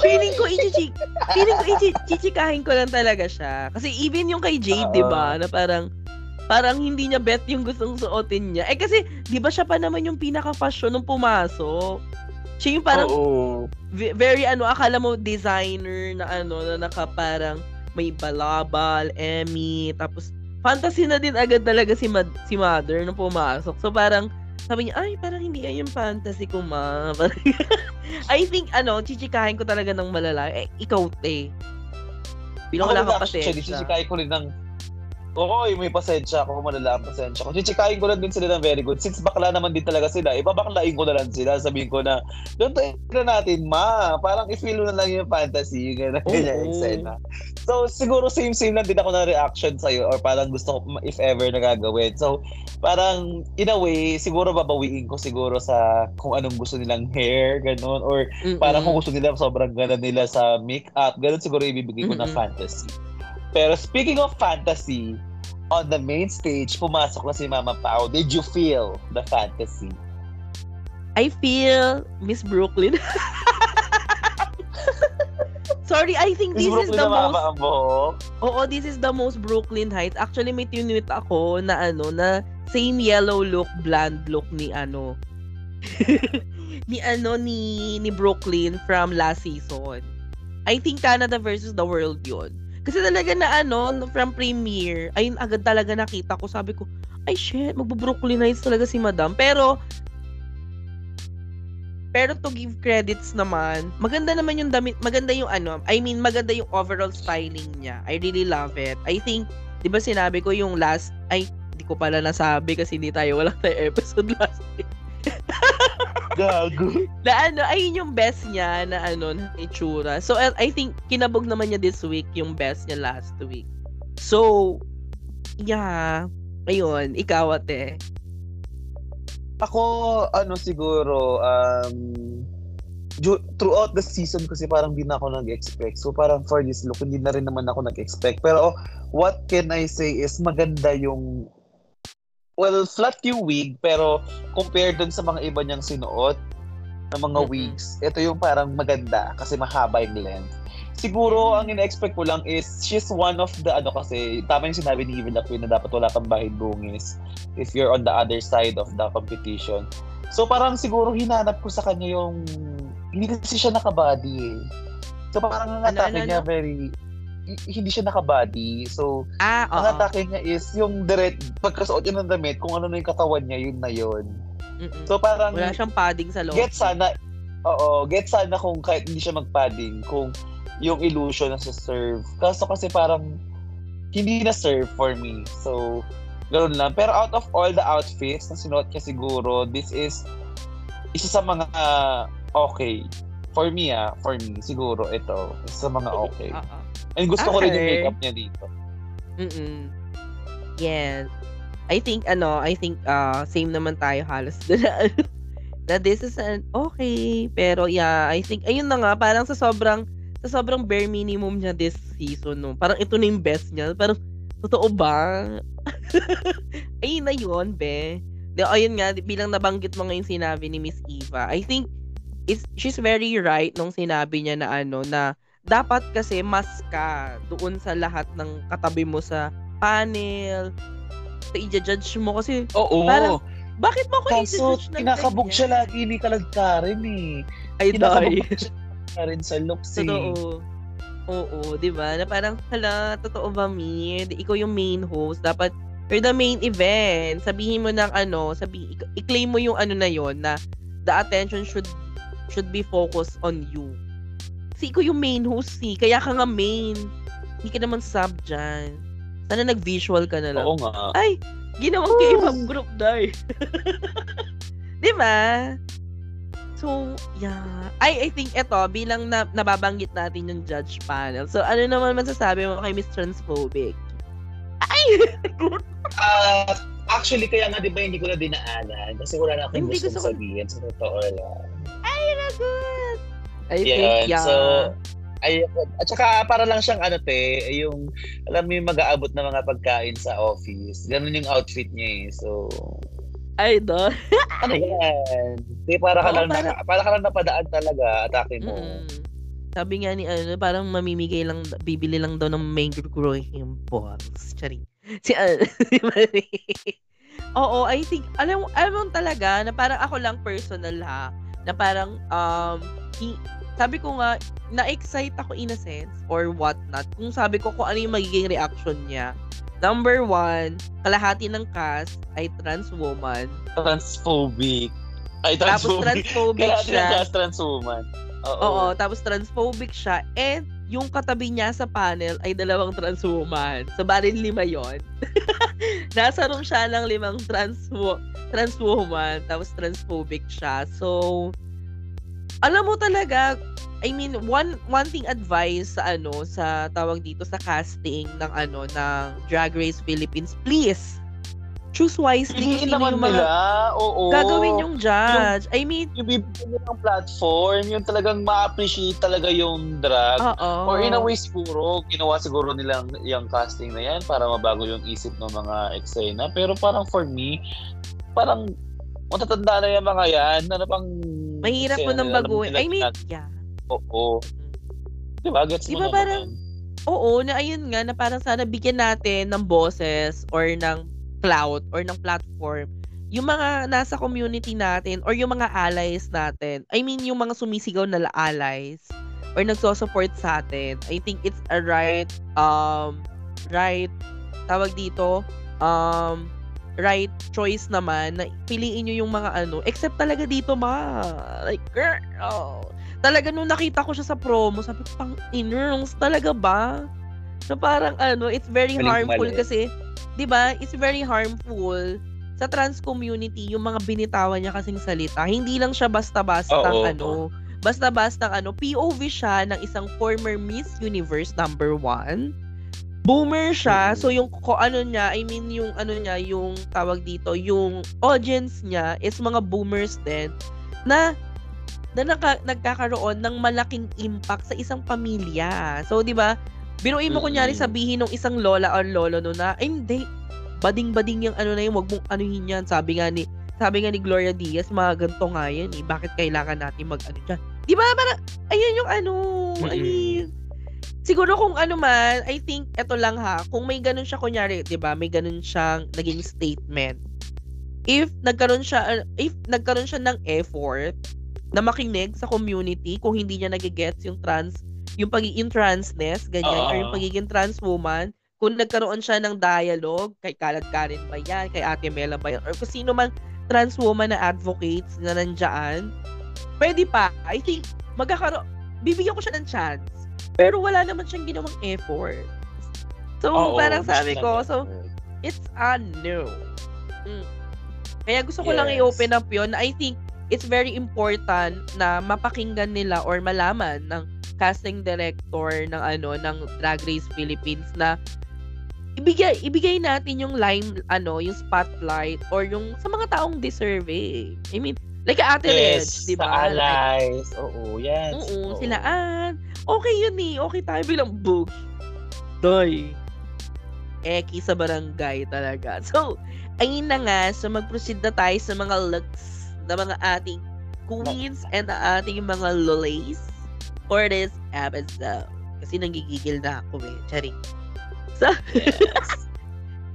Feeling ko ichichik, feeling ko ichichikahin ko lang talaga siya. Kasi even yung kay Jade. 'di ba, na parang parang hindi niya bet yung gustong suotin niya. Eh kasi 'di ba siya pa naman yung pinaka fashion nung pumasok. Siya yung parang Oo. ve- very ano, akala mo designer na ano, na naka parang may balabal, Emmy, tapos fantasy na din agad talaga si Mad- si Mother nung pumasok. So parang sabi niya, ay, parang hindi yan yung fantasy ko, ma. I think, ano, chichikahin ko talaga ng malala. Eh, ikaw, te. Bilang wala kang din actually, pasensya. sisikain ko rin ng Oo, may pasensya ako, malala ang pasensya ko. Chichikain ko lang din sila ng very good. Since bakla naman din talaga sila, ibabaklain ko na lang sila. Sabihin ko na, doon tayo na natin, ma. Parang i-feel na lang yung fantasy, gano'n, Oo. ganyan, eksena. So, siguro same-same lang din ako ng reaction sa'yo or parang gusto ko, if ever, na gagawin. So, parang, in a way, siguro babawiin ko siguro sa kung anong gusto nilang hair, gano'n, or Mm-mm. Parang kung gusto nila, sobrang ganda nila sa make-up. Ganun siguro ibibigay ko na Mm-mm. fantasy. Pero speaking of fantasy, on the main stage, pumasok na si Mama Pao. Did you feel the fantasy? I feel Miss Brooklyn. Sorry, I think this is the most buhok. Oo, this is the most Brooklyn Heights. Actually, may tinweet ako na ano, na same yellow look, blonde look ni ano. ni ano, ni, ni Brooklyn from last season. I think Canada versus the world yun. Kasi talaga na ano, no, from premiere, ayun agad talaga nakita ko. Sabi ko, ay shit, magbo-Brooklyn Heights talaga si Madam. Pero, pero to give credits naman, maganda naman yung damit, maganda yung ano, I mean, maganda yung overall styling niya. I really love it. I think, di ba sinabi ko yung last, ay, di ko pala nasabi kasi hindi tayo, wala tayo episode last week. Gago. Na ano, ayun yung best niya na ano, na itsura. So, I think, kinabog naman niya this week yung best niya last week. So, yeah. Ayun, ikaw ate. Ako, ano siguro, um, throughout the season kasi parang di na ako nag-expect. So parang for this look, hindi na rin naman ako nag-expect. Pero what can I say is maganda yung well, flat yung wig, pero compared dun sa mga iba niyang sinuot na mga mm-hmm. wigs, ito yung parang maganda kasi mahaba yung length. Siguro, mm-hmm. ang ina-expect ko lang is she's one of the, ano kasi, tama yung sinabi ni Evil Queen na dapat wala kang bahid bungis if you're on the other side of the competition. So parang siguro hinanap ko sa kanya yung, hindi kasi siya nakabody eh. So parang ang ano, atake ano, niya ano? very, hindi siya nakabody. So, ah, ang atake niya is yung direct, pagkasuot niya ng damit, kung ano na yung katawan niya, yun na yun. Mm-mm. So, parang... Wala siyang padding sa loob. Get sana, oo, get sana kung kahit hindi siya mag-padding, kung yung illusion na sa serve. Kaso kasi parang hindi na serve for me. So, ganoon lang. Pero out of all the outfits na sinuot niya siguro, this is isa sa mga uh, okay. For me ah, for me, siguro ito. Isa sa mga okay. Uh-uh. And gusto okay. ko rin yung makeup niya dito. Mm-mm. Yeah. I think, ano, I think, uh, same naman tayo halos na, na this is an okay. Pero, yeah, I think, ayun na nga, parang sa sobrang, sa sobrang bare minimum niya this season, no? Parang ito na yung best niya. Parang, totoo ba? ayun na yun, be. De, ayun nga, bilang nabanggit mo ngayon sinabi ni Miss Eva, I think, it's, she's very right nung sinabi niya na ano, na dapat kasi mas ka doon sa lahat ng katabi mo sa panel. Sa i-judge mo kasi Oo. parang bakit mo ako Kaso, i-judge na kinakabog siya lagi ni Kalagkarin eh. Ay, siya rin sa looks eh. Totoo. Oo, di ba? Na parang, hala, totoo ba, Mi? Ikaw yung main host. Dapat, you're the main event. Sabihin mo ng ano, sabi, i-claim mo yung ano na yon na the attention should should be focused on you si ko yung main host si. Kaya ka nga main. Hindi ka naman sub dyan. Sana nag-visual ka na lang. Oo nga. Ay, ginawang oh. K-pop group dahil. Di ba? So, yeah. I, I think ito, bilang na, nababanggit natin yung judge panel. So, ano naman masasabi mo kay Miss Transphobic? Ay! uh, actually, kaya nga di ba hindi ko na dinaanan kasi wala na akong gusto sabihin sa totoo lang. Ay, nagot! I Yun. think, yeah. So, ay, at saka para lang siyang ano te, yung alam mo yung mag-aabot na mga pagkain sa office. Ganun yung outfit niya eh. So, ay, do. ano yan? Di, para ka lang para... Na, para ka lang napadaan talaga, atake mo. Mm. Sabi nga ni ano, parang mamimigay lang, bibili lang daw ng mango growing balls. Charing. Si ano, si Marie. Oo, I think, alam, alam mo talaga, na parang ako lang personal ha, na parang, um, sabi ko nga, na-excite ako in a sense or what not. Kung sabi ko kung ano yung magiging reaction niya. Number one, kalahati ng cast ay trans woman. Transphobic. Ay, transphobic. Tapos transphobic siya. Tapos trans woman. Oo. Oo, tapos transphobic siya. And yung katabi niya sa panel ay dalawang trans woman. So, bali lima yon Nasa room siya ng limang trans, trans woman. Tapos transphobic siya. So, alam mo talaga, I mean, one one thing advice sa ano sa tawag dito sa casting ng ano ng Drag Race Philippines, please choose wisely hindi naman yung mga nila. Oo. Gagawin yung judge. Yung, I mean, yung bibigyan ng platform, yung talagang ma-appreciate talaga yung drag. Oo. Or in a way siguro, ginawa siguro nilang yung casting na yan para mabago yung isip ng mga eksena. Pero parang for me, parang matatanda na yung mga yan. Ano pang Mahirap mo nang baguhin. I mean, yeah. Oo. Di ba? Gets mo diba parang, oo, na ayun nga, na parang sana bigyan natin ng bosses or ng cloud or ng platform yung mga nasa community natin or yung mga allies natin. I mean, yung mga sumisigaw na allies or nagso-support sa atin. I think it's a right um right tawag dito um right choice naman na piliin nyo yung mga ano. Except talaga dito, ma. Like, girl. Oh. Talaga nung nakita ko siya sa promo, sabi ko, pang innerls talaga ba? Na parang ano, it's very Maling harmful mali. kasi, di ba, it's very harmful sa trans community, yung mga binitawan niya kasing salita. Hindi lang siya basta-basta oh, ano, oh. basta-basta ano, POV siya ng isang former Miss Universe number one boomer siya. So yung ko ano niya, I mean yung ano niya, yung tawag dito, yung audience niya is mga boomers din na na naka, nagkakaroon ng malaking impact sa isang pamilya. So, di ba, binuin mo kunyari sabihin ng isang lola or lolo no na, ay hindi, bading-bading yung ano na yun, wag mong anuhin yan. Sabi nga ni, sabi nga ni Gloria Diaz, mga ganito nga yan eh. Bakit kailangan natin mag-ano dyan? Di ba, para, ayun yung ano, I Mm-mm. mean, siguro kung ano man, I think, eto lang ha, kung may ganun siya, kunyari, di ba, may ganun siyang naging statement, if nagkaroon siya, if nagkaroon siya ng effort, na makinig sa community kung hindi niya nagigets yung trans yung pagiging transness ganyan or yung pagiging trans woman kung nagkaroon siya ng dialogue kay Kalad Karen ba yan kay Ate Mela ba yan or kung sino man trans woman na advocates na nandyan pwede pa. I think magkakaroon bibigyan ko siya ng chance pero wala naman siyang ginawang effort so Oo, parang sabi lang ko so it's a no. Mm. Kaya gusto ko lang Yes. i-open up yun. I think it's very important na mapakinggan nila or malaman ng casting director ng ano ng Drag Race Philippines na ibigay ibigay natin yung lime ano yung spotlight or yung sa mga taong deserve eh. I mean like Ate Reg, Yes, di ba? sa Like, allies. Oo, yes. Oo, sila Ann. Okay yun eh. Okay tayo bilang book. Doy. Eki sa barangay talaga. So, ayun na nga. So, mag-proceed na tayo sa mga looks na mga ating queens and ating mga lolays for this episode. Kasi nanggigigil na ako eh. Charing. So, Yes.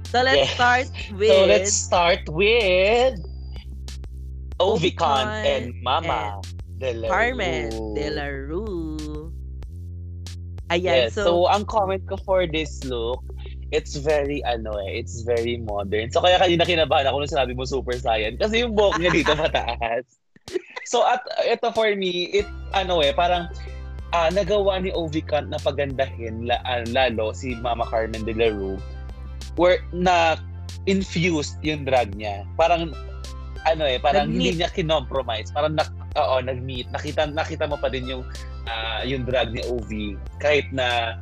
so let's Yes. start with... So let's start with Ovicon Ovicon and Mama de la Carmen Rue. de la Rue. Ayan, Yes, so, ang comment ko for this look, it's very, ano eh, it's very modern. So, kaya kanina kinabahan ako nung sinabi mo super saiyan kasi yung buhok niya dito mataas. So, at ito for me, it, ano eh, parang ah, nagawa ni Ovicon na pagandahin la, ah, lalo si Mama Carmen de la Rue where na infused yung drag niya. Parang ano eh, parang Nag-meet. hindi niya kinompromise. Parang nak, oo, nag-meet. Nakita, nakita mo pa din yung ah, yung drag ni Ovi kahit na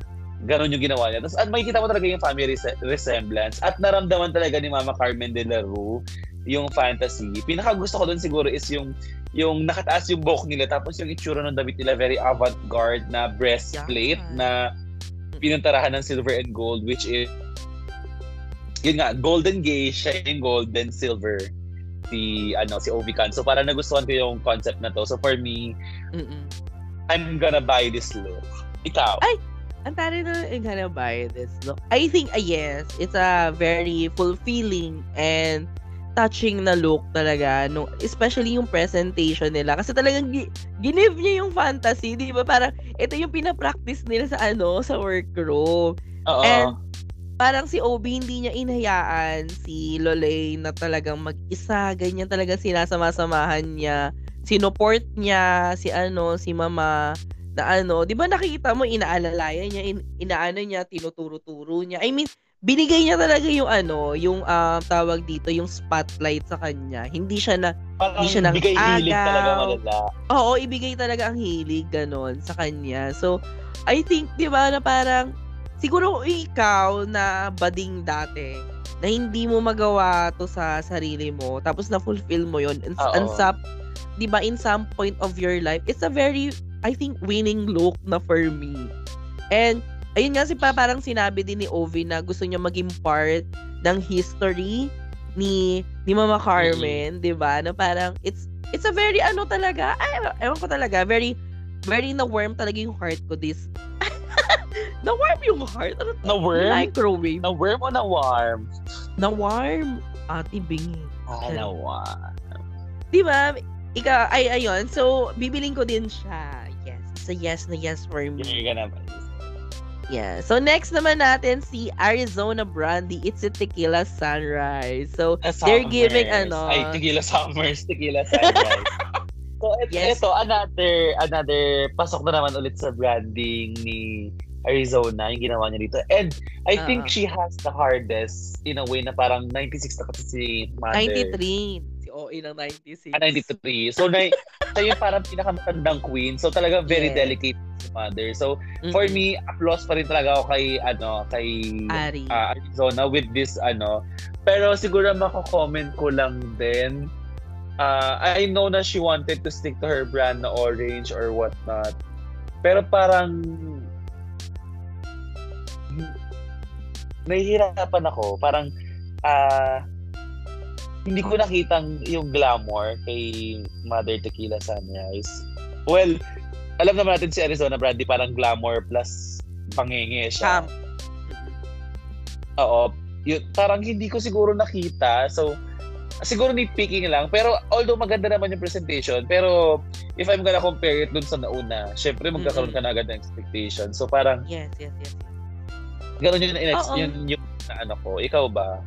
ganun yung ginawa niya. Tapos at makikita mo talaga yung family res- resemblance at naramdaman talaga ni Mama Carmen de la Rue yung fantasy. Pinaka gusto ko doon siguro is yung yung nakataas yung buhok nila tapos yung itsura ng damit nila very avant-garde na breastplate Yan. na pinuntarahan ng silver and gold which is yun nga golden gay siya yung golden silver si ano si Ovican. So para nagustuhan ko yung concept na to. So for me, Mm-mm. I'm gonna buy this look. Ikaw? Ay! Ang tari na I'm gonna buy this look. I think, uh, yes, it's a very fulfilling and touching na look talaga. No, especially yung presentation nila. Kasi talagang gi- ginive niya yung fantasy. Di ba? Parang ito yung pinapractice nila sa ano, sa workroom. Oo. And parang si Obi hindi niya inayaan si Lolay na talagang mag-isa, ganyan talaga sinasama-samahan niya. Sinuport niya si ano, si Mama na ano, 'di ba nakikita mo inaalalayan niya, in, inaano niya, tinuturo-turo niya. I mean, binigay niya talaga yung ano, yung ah, tawag dito, yung spotlight sa kanya. Hindi siya na Parang hindi siya nang bigay hilig agaw. talaga malala. Oo, ibigay talaga ang hilig ganon sa kanya. So, I think, di ba, na parang, siguro ikaw na bading dati, na hindi mo magawa to sa sarili mo, tapos na-fulfill mo yon and, and sa, di ba, in some point of your life, it's a very, I think, winning look na for me. And, ayun nga si pa, parang sinabi din ni Ovi na gusto niya maging part ng history ni ni Mama Carmen, 'di ba? Na parang it's it's a very ano talaga, ay, ewan ko talaga, very very na warm talaga yung heart ko this. na warm yung heart. Ano to? Na worm? Microwave. Na worm o na warm? Na warm. Ate Bingi. Ah, na warm. 'Di ba? Ika ay ayun. So bibiling ko din siya. Yes. It's a yes na yes for me. You're gonna buy this. Yeah. So next naman natin si Arizona Brandy. It's a Tequila Sunrise. So Ah, They're giving, ano- Ay, tequila summers, tequila sunrise. so, ito, Yes. ito, another, another, pasok na naman ulit sa branding ni Arizona, yung ginawa niya dito. And I Oo. think she has the hardest in a way na parang 96 na kasi si Mother. 93. Si OA ng 96. Ah, 93. So, na, siya yung parang pinakamatandang queen. So, talaga very Yes. delicate si Mother. So, for Mm-mm. me, applause pa rin talaga ako kay, ano, kay Ari. ah, Arizona with this, ano. Pero siguro mako-comment ko lang din uh, I know na she wanted to stick to her brand na orange or whatnot. Pero parang nahihirapan ako. Parang uh, hindi ko nakitang yung glamour kay Mother Tequila Sunrise. Well, alam naman natin si Arizona Brandy parang glamour plus pangenge siya. Camp. Oo. Yun, parang hindi ko siguro nakita. So, siguro nitpicking lang. Pero although maganda naman yung presentation, pero if I'm gonna compare it dun sa nauna, syempre magkakaroon ka na agad ng expectation. So parang, Yes, yes, yes. yes. ganun yun, yun, Oo. yun, yung na ano ko. Ikaw ba?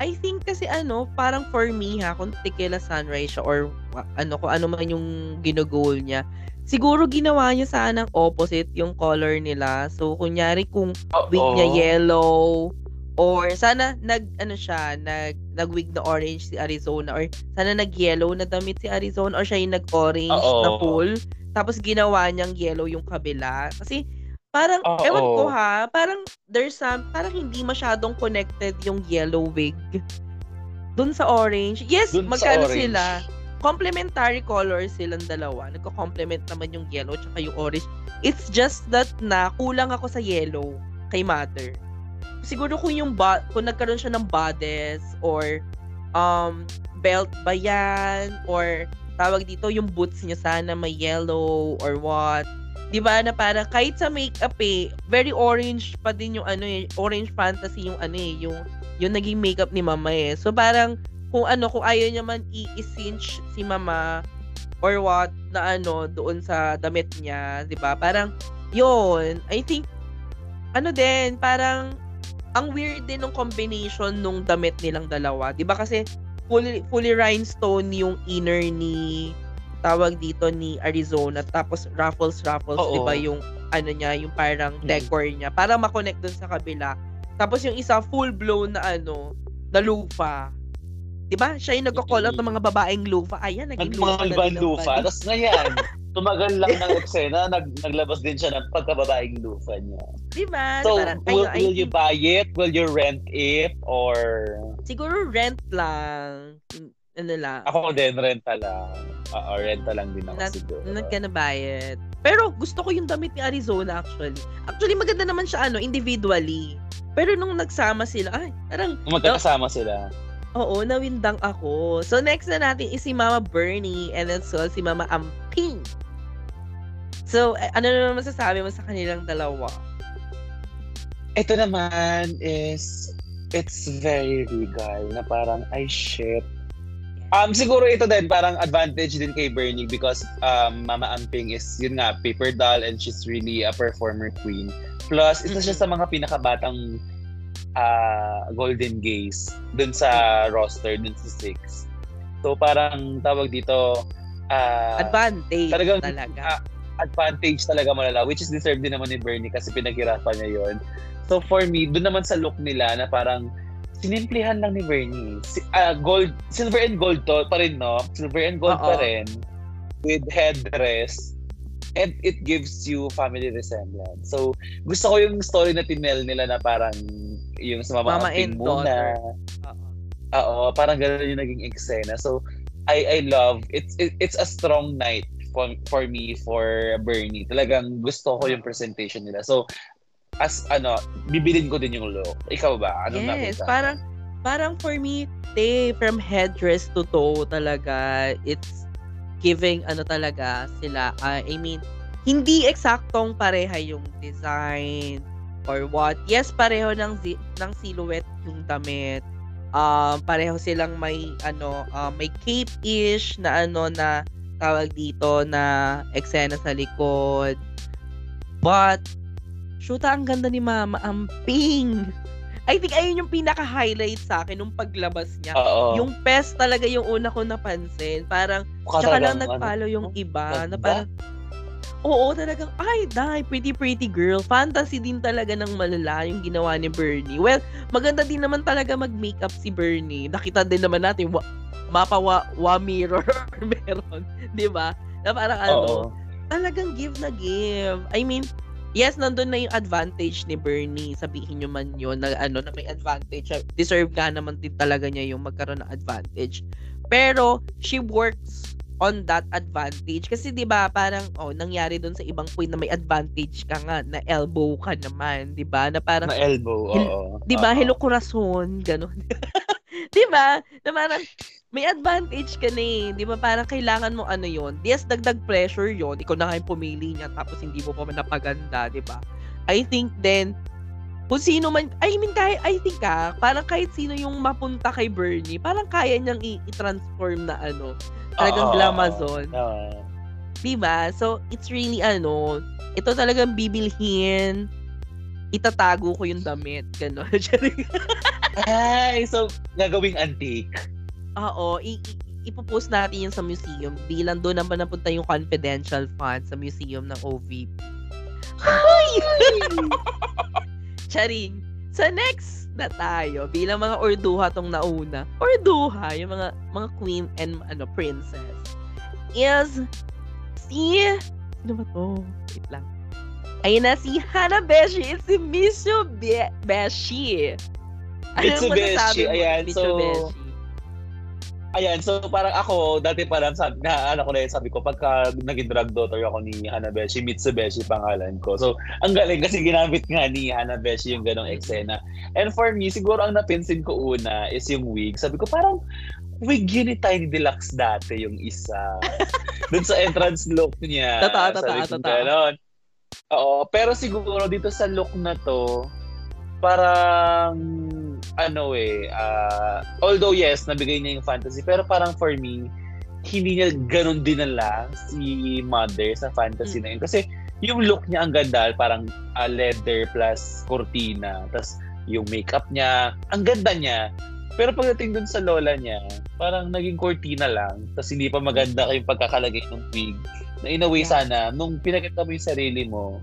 I think kasi ano, parang for me ha, kung Tequila Sunrise siya or ano, kung ano man yung ginugol niya, siguro ginawa niya sana ang opposite yung color nila. So, kunyari kung wig niya yellow, or sana nag, ano siya, nag, nag-wig na orange si Arizona, or sana nag-yellow na damit si Arizona, or siya yung nag-orange Oo. na full, tapos ginawa niyang yellow yung kabila. Kasi, parang, Oo. ewan ko ha, parang there's some, parang hindi masyadong connected yung yellow wig dun sa orange. Yes, Dun magkano orange. sila? Complementary colors silang dalawa. Nagko-complement naman yung yellow tsaka yung orange. It's just that na kulang ako sa yellow kay Mother. Siguro kung yung ba- kung nagkaroon siya ng bodice or um belt ba yan or tawag dito yung boots niya sana may yellow or what. 'Di ba na parang kahit sa makeup eh, very orange pa din yung ano eh, orange fantasy yung ano eh, yung yung naging makeup ni Mama eh. So parang kung ano, kung ayaw niya man i-cinch si Mama or what na ano doon sa damit niya, 'di ba? Parang yun, I think ano din, parang ang weird din ng combination nung damit nilang dalawa. 'Di ba kasi fully fully rhinestone yung inner ni tawag dito ni Arizona tapos ruffles ruffles. 'di ba yung ano niya, yung parang Mm. decor niya para ma-connect dun sa kabila. Tapos yung isa full blown na ano, na lufa. 'Di ba? Siya yung nagko-call out ng mga babaeng lufa. Ayan, naging lufa na Nagmahal din ang lufa. balik. Tapos ngayon, tumagal lang ng eksena, nag, naglabas din siya ng pagkababaeng lufa niya. 'Di ba? So, parang, will, I will you buy it? Will you rent it? Or siguro rent lang. Ano lang. ako din, renta lang. Oo, renta lang din ako Not, siguro. not gonna buy it. Pero gusto ko yung damit ni Arizona actually. Actually maganda naman siya ano individually. Pero nung nagsama sila, ay, parang magkakasama sila. oo, nawindang ako. So next na natin is si Mama Bernie and then so si Mama Amping. So, eh, ano na naman masasabi mo sa kanilang dalawa? Ito naman is, it's very regal na parang, ay shit. Um, siguro ito din, parang advantage din kay Bernie because um, Mama Amping is, yun nga, paper doll and she's really a performer queen. Plus, isa siya sa mga pinakabatang ah, golden gaze dun sa roster, dun sa six. So, parang tawag dito, ah, Advantage talagang- talaga. ah, advantage talaga malala, which is deserved din naman ni Bernie kasi pinaghirapan niya yon. So for me, doon naman sa look nila na parang sinimplihan lang ni Bernie. Si, ah, gold, silver and gold to pa rin, no? Silver and gold pa Oo. rin. With headdress. And it gives you family resemblance. So, gusto ko yung story na tinel nila na parang yung sa mama, Mama and muna. Oo, parang gano'n yung naging eksena. So, I I love it's it, it's a strong night for for me for Bernie. Talagang gusto ko yung presentation nila. So, as ano, bibilin ko din yung look. Ikaw ba? Anong Yes, nakita? parang parang for me, te, from headdress to toe talaga, it's giving ano talaga sila. uh, I mean, hindi eksaktong pareha yung design or what. Yes, pareho ng zi- ng silhouette yung damit. Um, pareho silang may ano, uh, may cape-ish na ano na tawag dito na eksena sa likod. But shoota ang ganda ni Mama Amping. I think ayun yung pinaka-highlight sa akin nung paglabas niya. Oo. Yung pest talaga yung una ko napansin. Parang, Mukha tsaka lang talagang, nag-follow yung ano, iba. Na ganda. parang, oo, talagang, ay, dai, pretty, pretty girl. Fantasy din talaga ng malala yung ginawa ni Bernie. Well, maganda din naman talaga mag-makeup si Bernie. Nakita din naman natin, mapa wa, wa mirror meron. Di ba? Na parang ano, Oo. talagang give na give. I mean, yes, nandun na yung advantage ni Bernie. Sabihin nyo man yun na ano na may advantage. Deserve nga naman din talaga niya yung magkaroon ng advantage. Pero, she works on that advantage. Kasi 'di ba parang oh nangyari doon sa ibang point na may advantage ka nga na elbow ka naman, 'di ba? Na parang Na elbow, oo. 'di ba? Hello corazon, ganun. 'Di ba? Na parang may advantage ka na eh. 'Di ba? Parang kailangan mo ano 'yon. Yes, dagdag pressure 'yon. Ikaw na yung pumili niya tapos hindi mo pa napaganda, 'di ba? I think then kung sino man, I mean, kaya, I think ah, parang kahit sino yung mapunta kay Bernie, parang kaya niyang i-transform na ano, talagang Oo, glamazon. oo. Diba? So, it's really ano, ito talagang bibilhin, itatago ko yung damit. Gano'n. Ay, so, gagawing antique. Oo, i- i- ipopost natin yun sa museum bilang doon naman napunta yung confidential fund sa museum ng OVP. Hi! Charing. Sa next na tayo, bilang mga orduha tong nauna, orduha, yung mga mga queen and ano princess, is si, sino ba to? Wait lang. Ayun na, si Hana Beshi. It's si Mitsubishi. Ano Mitsubishi, ayan, so, Mitsubishi. Ayan, so parang ako, dati parang sabi, na, ano ko na yun, sabi ko, pagka naging drug daughter ako ni Hanabeshi, Mitsubishi pangalan ko. So, ang galing kasi ginamit nga ni Hanabeshi yung ganong eksena. And for me, siguro ang napinsin ko una is yung wig. Sabi ko, parang wig yun ni Tiny Deluxe dati yung isa. Doon sa entrance look niya. Totoo, totoo, totoo. Oo, pero siguro dito sa look na to, parang ano eh, ah, although yes, nabigay niya yung fantasy, pero parang for me, hindi niya ganun dinala si Mother sa fantasy Mm. na yun. Kasi yung look niya ang ganda, parang ah, leather plus cortina, tas yung makeup niya, ang ganda niya. Pero pagdating dun sa lola niya, parang naging cortina lang, tas hindi pa maganda yung pagkakalagay ng wig. Na in a way Yeah. sana, nung pinakita mo yung sarili mo,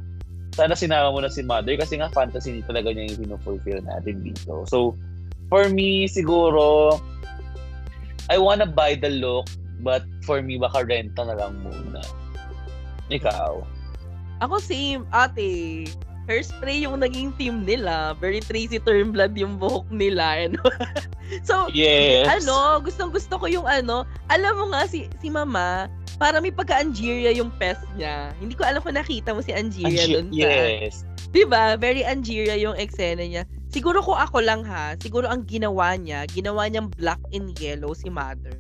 sana sinama mo na si mother kasi nga fantasy talaga niya yung pinufulfill natin dito. So, for me, siguro, I wanna buy the look, but for me, baka renta na lang muna. Ikaw? Ako same, ate. Hairspray yung naging theme nila. Very Tracy Turnblad yung buhok nila. Ano? so, Yes. ano, gustong gusto ko yung ano. Alam mo nga, si, si mama, para may pagka-Angeria yung pest niya. Hindi ko alam kung nakita mo si Angeria Ange- doon yes. Diba? Very Angeria yung eksena niya. Siguro kung ako lang ha, siguro ang ginawa niya, ginawa niyang black and yellow si mother.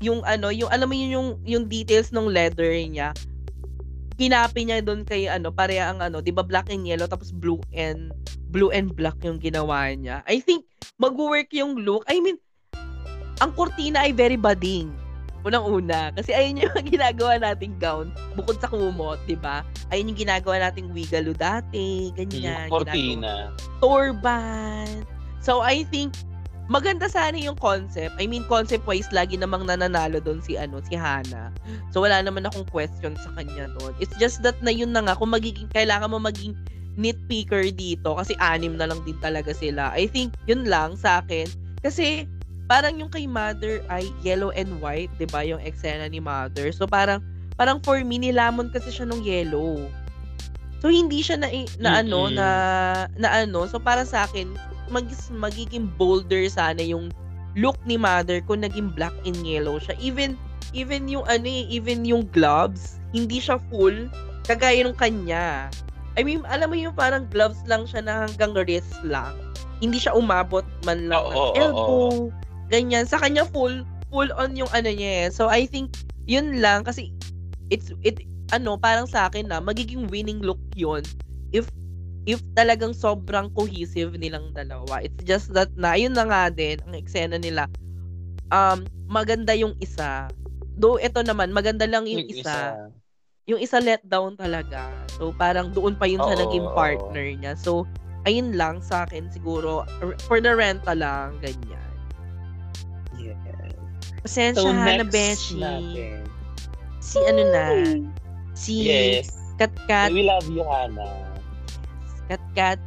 Yung ano, yung alam mo yun yung, yung details ng leather niya, kinapi niya doon kay ano, pareha ang ano, 'di ba black and yellow tapos blue and blue and black yung ginawa niya. I think mag-work yung look. I mean, ang kurtina ay very bading. Unang-una. Kasi ayun yung ginagawa nating gown. Bukod sa kumot, di ba? Ayun yung ginagawa nating wigalo dati. Ganyan. Yung cortina. ginagawa- Turban. So, I think, maganda sana yung concept. I mean, concept-wise, lagi namang nananalo doon si, ano, si Hana. So, wala naman akong question sa kanya doon. It's just that na yun na nga, kung magiging, kailangan mo maging nitpicker dito kasi anim na lang din talaga sila. I think, yun lang sa akin. Kasi, parang yung kay Mother ay yellow and white, 'di ba Yung eksena ni Mother. So, parang, parang for me, nilamon kasi siya ng yellow. So, hindi siya na, na ano, Mm-mm. na, na ano. So, para sa akin, mag, magiging bolder sana yung look ni Mother kung naging black and yellow siya. Even, even yung ano eh, even yung gloves, hindi siya full, kagaya ng kanya. I mean, alam mo yung parang gloves lang siya na hanggang wrist lang. Hindi siya umabot man lang ng oo, elbow. Ganyan. Sa kanya full, full on yung ano niya eh. So, I think, yun lang. Kasi, it's, it, ano, parang sa akin na, magiging winning look yun if if talagang sobrang cohesive nilang dalawa. It's just that na, yun na nga din, ang eksena nila, um, maganda yung isa. Though, ito naman, maganda lang yung, isa. Yung isa let down talaga. So, parang doon pa yun sa Oo, naging oo. partner niya. So, ayun lang sa akin siguro. For the renta lang, ganyan. Yes. Pasensya So, ha, na Beshi. natin. Si ano na, si Yes. Katkat, We love you, Hana. Katkat,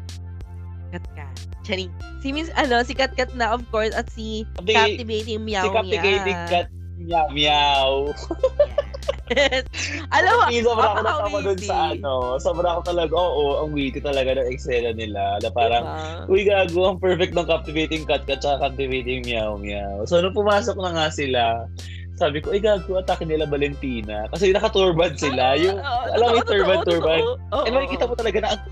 Katkat. Charing. Si Miss, ano, si Katkat na, of course, at si Capti- Captivating Meow si Captivating. Cat Meow Meow. Yes. Alam mo, Hindi, sobra ako natawa dun sa ano. Sobra ako talaga, oo, ang witty talaga ng eksena nila. Na parang, Diba? uy gago, ang perfect ng captivating cut tsaka captivating meow meow. So, nung pumasok na nga sila, sabi ko, ay gago, atake nila Valentina. Kasi nakaturban sila. Yung, Oo, alam mo turban, turban. totoo. Oo, eh, makikita mo talaga na, ang-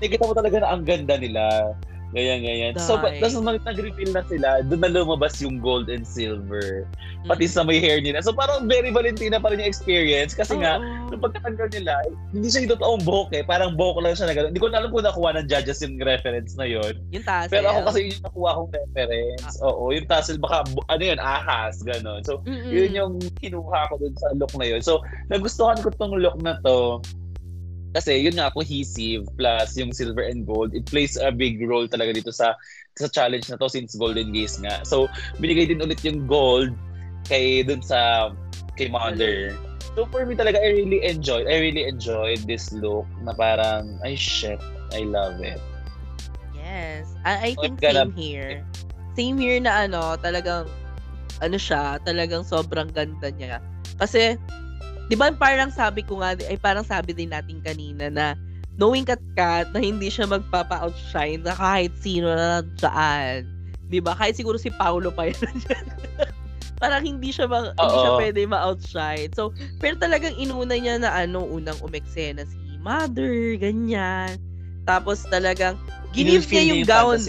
nakikita mo talaga na ang ganda nila. Ganyan, ganyan. So, Dahil. tapos nung nag-reveal na sila, doon na lumabas yung gold and silver. Pati sa may hair nila. So, parang very Valentina pa rin yung experience. Kasi nga, Oo. nung pagkatanggal nila, hindi siya yung totoong buhok eh. Parang buhok lang siya na gano'n. Hindi ko na alam kung nakuha ng judges yung reference na yon. Yung tassel. Pero ako kasi yun yung nakuha kong reference. Oo, yung tassel baka, ano yun, ahas, gano'n. So, Mm-mm. yun yung kinuha ko dun sa look na yun. So, nagustuhan ko tong look na to. Kasi yun nga, cohesive plus yung silver and gold, it plays a big role talaga dito sa sa challenge na to since Golden Gaze nga. So, binigay din ulit yung gold kay dun sa kay Mother. So for me talaga, I really enjoyed, I really enjoyed this look na parang, ay shit, I love it. Yes. I, I So, think gonna- same here. Same here na ano, talagang, ano siya, talagang sobrang ganda niya. Kasi, di ba parang sabi ko nga, ay parang sabi din natin kanina na knowing Kat Kat na hindi siya magpapa-outshine na kahit sino na saan. Di ba? Kahit siguro si Paulo pa yun. parang hindi siya ma- hindi siya pwede ma-outshine. So, pero talagang inuna niya na ano, unang umeksena si Mother, ganyan. Tapos talagang ginive niya yung niya gown.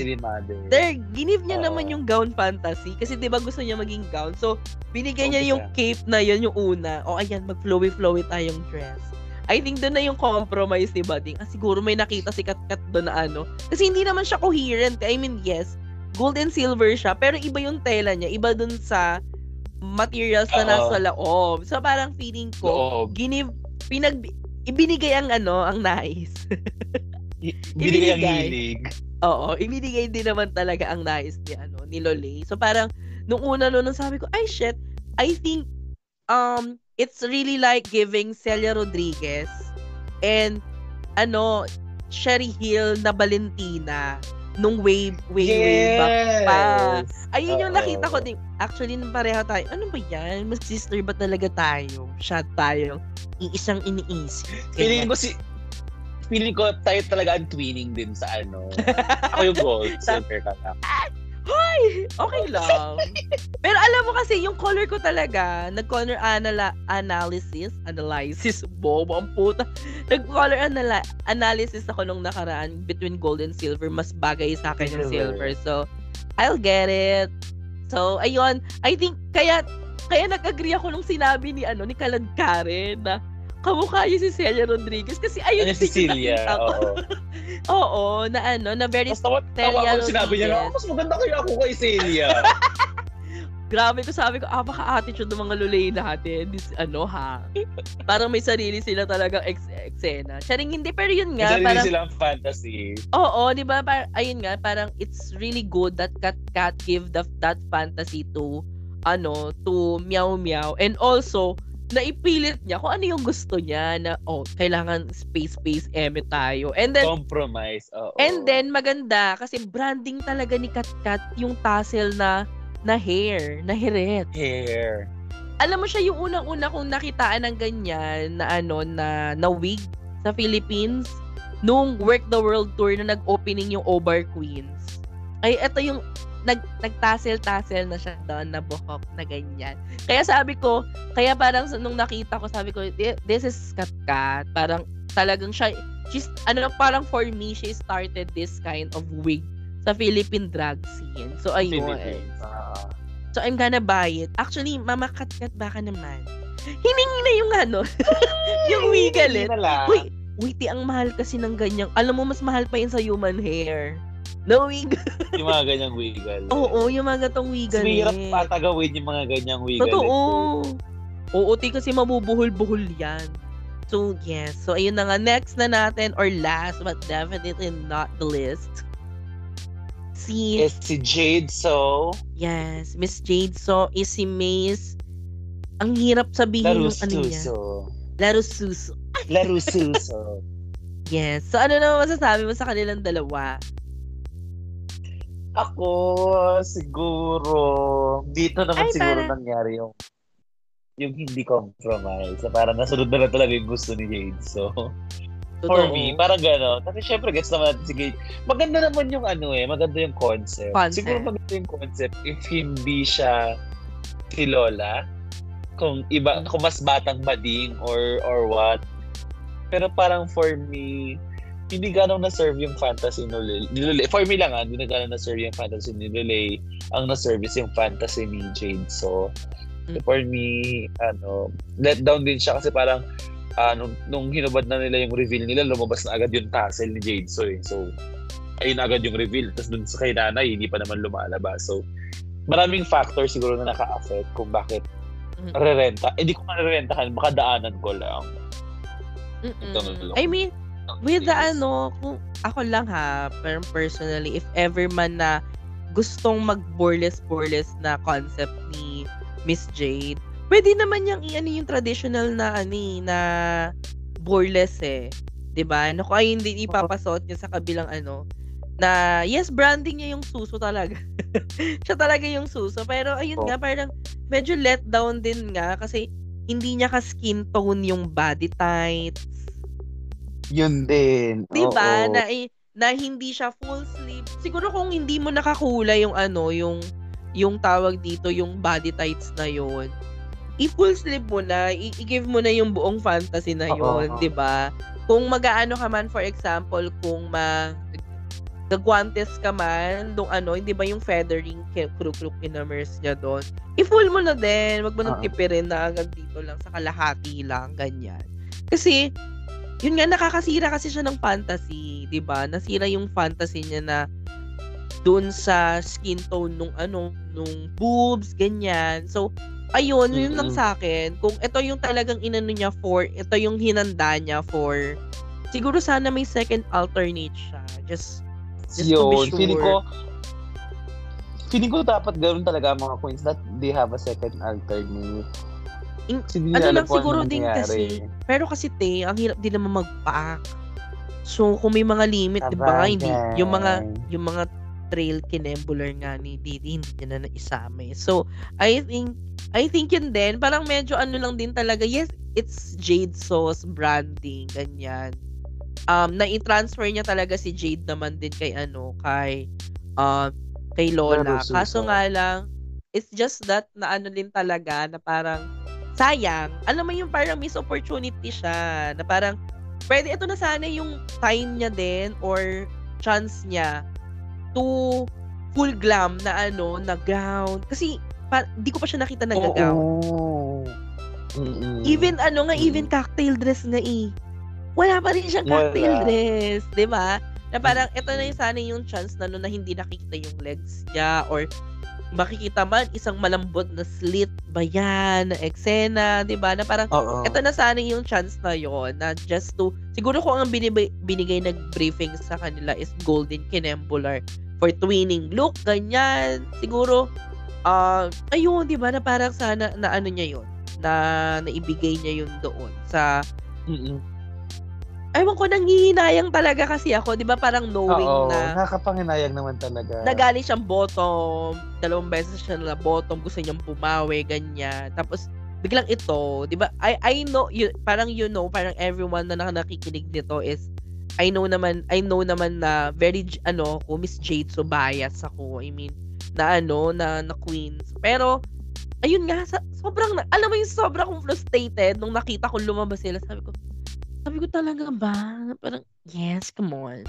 There, ginive niya Oo. naman yung gown fantasy kasi 'di ba gusto niya maging gown. So, binigay niya Oo, yung cape na yun yung una. O ayan, mag-flowy-flowy tayong dress. I think doon na yung compromise ni Bading. Ah, siguro may nakita si Katkat doon na ano. Kasi hindi naman siya coherent. I mean, yes, gold and silver siya, pero iba yung tela niya. Iba doon sa materials na nasa loob. So, parang feeling ko, Loob. ginive, pinag, ibinigay ang ano, ang nice. Binigay ang ibinigay. hilig. Oo, ibinigay din naman talaga ang nais ni ano ni Lole. So parang nung una no, nung sabi ko, ay shit, I think um it's really like giving Celia Rodriguez and ano Sherry Hill na Valentina nung way way way back pa. Ayun yung Oo. nakita ko din. Actually, nung pareho tayo, ano ba yan? Mas sister ba talaga tayo? Shot tayo. Iisang iniisip. Feeling ko si feeling ko tayo talaga ang twinning din sa ano. Ako yung gold, silver ka lang. Hoy! Okay lang. Pero alam mo kasi, yung color ko talaga, nag-color anala- analysis, analysis, bobo ang puta. Nag-color anala- analysis ako nung nakaraan between gold and silver. Mas bagay sa akin yung silver. Silver. So, I'll get it. So, ayun. I think, kaya, kaya nag-agree ako nung sinabi ni, ano, ni Kalad Karen na kamukha niya si Celia Rodriguez kasi ayun Ano si yung Celia? Oo. Oo, na ano, na very Mas tawa, tawa ako sinabi niya Rodriguez. "Oh, mas maganda kaya ako kay Celia. Grabe ko sabi ko, ah, baka attitude ng mga lulay natin. This, ano ha? parang may sarili sila talagang ex eksena. Siya rin hindi, pero yun nga, Isa rin parang, silang fantasy. oo, di ba? Par- ayun nga, parang it's really good that Kat Kat give the, that fantasy to, ano, to Meow Meow. And also, naipilit niya kung ano yung gusto niya na, oh, kailangan space-space eme tayo. And then, Compromise. Oo. And then maganda kasi branding talaga ni Kat Kat yung tassel na na hair, na hiret. hair. Alam mo siya yung unang-una kong nakitaan ng ganyan na ano na na wig sa Philippines nung Work the World Tour na nag-opening yung Obar Queens. Ay eto yung nag nagtassel-tassel na siya doon na buhok na ganyan. Kaya sabi ko, kaya parang nung nakita ko sabi ko, "Thi- this is Kat Kat. Parang talagang siya she's ano parang for me she started this kind of wig sa Philippine drag scene. So ayun. Ah. So I'm gonna buy it. Actually, mama kat kat baka naman. Hiningi na yung ano, yung na lang. Uy, witty ang mahal kasi ng ganyang. Alam mo mas mahal pa yun sa human hair. No wig. yung mga ganyang wiggle. Oo, yung mga gatong wigalet. Mahirap patagawin yung mga ganyang wiggle. Totoo. Oo, ti kasi mabubuhol-buhol yan. So, yes. So, ayun na nga. Next na natin, or last, but definitely not the list. Si, Is si Jade So, yes, Miss Jade So, is si Maze. Ang hirap sabihin yung ano niya. Larususo. Larususo. Larususo. Yes. So, ano naman masasabi mo sa kanilang dalawa? Ako, siguro, dito naman Ay, siguro para- nangyari yung yung hindi compromise. So, parang nasunod na lang talaga yung gusto ni Jade. So, Totoo. for me, parang gano'n. Kasi syempre, gets naman natin si Jade. Maganda naman yung ano eh, maganda yung concept. Concept. Siguro maganda yung concept if hindi siya si Lola. Kung iba, kung mas batang bading or or what. Pero parang for me, hindi ganong na-serve yung fantasy ni Lily. For me lang ah, hindi na ganong na-serve yung fantasy ni Lily. Ang na-service yung fantasy ni Jade. So, Mm. for me, ano, let down din siya kasi parang ah, nung, nung hinubad na nila yung reveal nila, lumabas na agad yung tassel ni Jade. So, eh. so ayun agad yung reveal. Tapos dun sa kay nanay, hindi pa naman lumalabas. So, maraming factors siguro na naka-affect kung bakit Mm. rerenta. Eh, di ko marerentahan, baka daanan ko lang. Mm-mm. Ito, I mean, with the ano, kung ako lang ha, pero personally, if ever man na gustong mag-boreless-boreless na concept ni Miss Jade, pwede naman yung i-ano yung traditional na ano eh, na boreless eh. 'Di ba? No, kung ay hindi ipapasuot niya sa kabilang ano, na yes, branding niya yung suso talaga. Siya talaga yung suso. Pero ayun Oh. nga, parang medyo let down din nga kasi hindi niya ka skin tone yung body tights. Yun din. 'Di ba? Oo. Na na hindi siya full sleeve. Siguro kung hindi mo nakakulay yung ano, yung yung tawag dito, yung body tights na yon. I-full sleeve mo na, i-give mo na yung buong fantasy na yon. 'di ba? Kung mag-aano ka man for example, kung mag gagwantes ka man, dong ano, hindi ba yung feathering kruk-kruk inamers niya doon. I-full mo na din, wag mo nang tipirin na hanggang dito lang sa kalahati lang ganyan. Kasi yun nga nakakasira kasi siya ng fantasy, 'di ba? Nasira yung fantasy niya na doon sa skin tone nung ano, nung boobs, ganyan. So, ayun, yun lang sa akin. Kung ito yung talagang inano niya for, ito yung hinanda niya for, siguro sana may second alternate siya. Just, just to be Yun, feeling ko, sure. feeling ko dapat ganoon talaga mga queens that they have a second alternate. In- ano lang siguro din kasi, pero kasi te, ang hirap din naman mag-pack. So, kung may mga limit, di ba? Hindi, yung mga, yung mga trail kinembular nga ni Didi, hindi niya na naisama eh. So, I think, I think yun din, parang medyo ano lang din talaga, yes, it's Jade Sauce branding, ganyan. Um, na-transfer niya talaga si Jade naman din kay ano, kay, um, kay Lola. Kaso nga lang, it's just that na ano din talaga, na parang, sayang, alam mo yung parang miss opportunity siya, na parang, pwede ito na sana yung time niya din, or chance niya, to full glam na ano, na gown. Kasi, pa, di ko pa siya nakita na gown. Oo. Mm-mm. Even ano nga, Mm. even cocktail dress nga eh. Wala pa rin siyang cocktail Wala. dress, 'di ba? Na parang ito na yung sana yung chance na no, na hindi nakikita yung legs niya or makikita man isang malambot na slit ba yan, na eksena, 'di ba? Na parang ito na sana yung chance na yon na just to siguro kung ang binibay, binigay nag briefing sa kanila is golden kinembular for twinning look ganyan siguro ah ayun 'di ba na parang sana na ano niya yon na naibigay niya yun doon sa Mm-mm. Ewan ko, nangihinayang talaga kasi ako, di ba parang knowing Oo, na nakakapanginayang naman talaga. nagaling siyang bottom, dalawang beses siya na bottom, gusto niyang pumawi, ganyan. Tapos, biglang ito, di ba, I, I know, you, parang you know, parang everyone na nak- nakikinig nito is, I know naman, I know naman na very, ano, ko Miss Jade, so bias ako. I mean, na ano, na, na queens. Pero, ayun nga, sa, sobrang, na- alam mo yung sobrang frustrated nung nakita ko lumabas sila. Sabi ko, sabi ko talaga ba? Parang, yes, come on.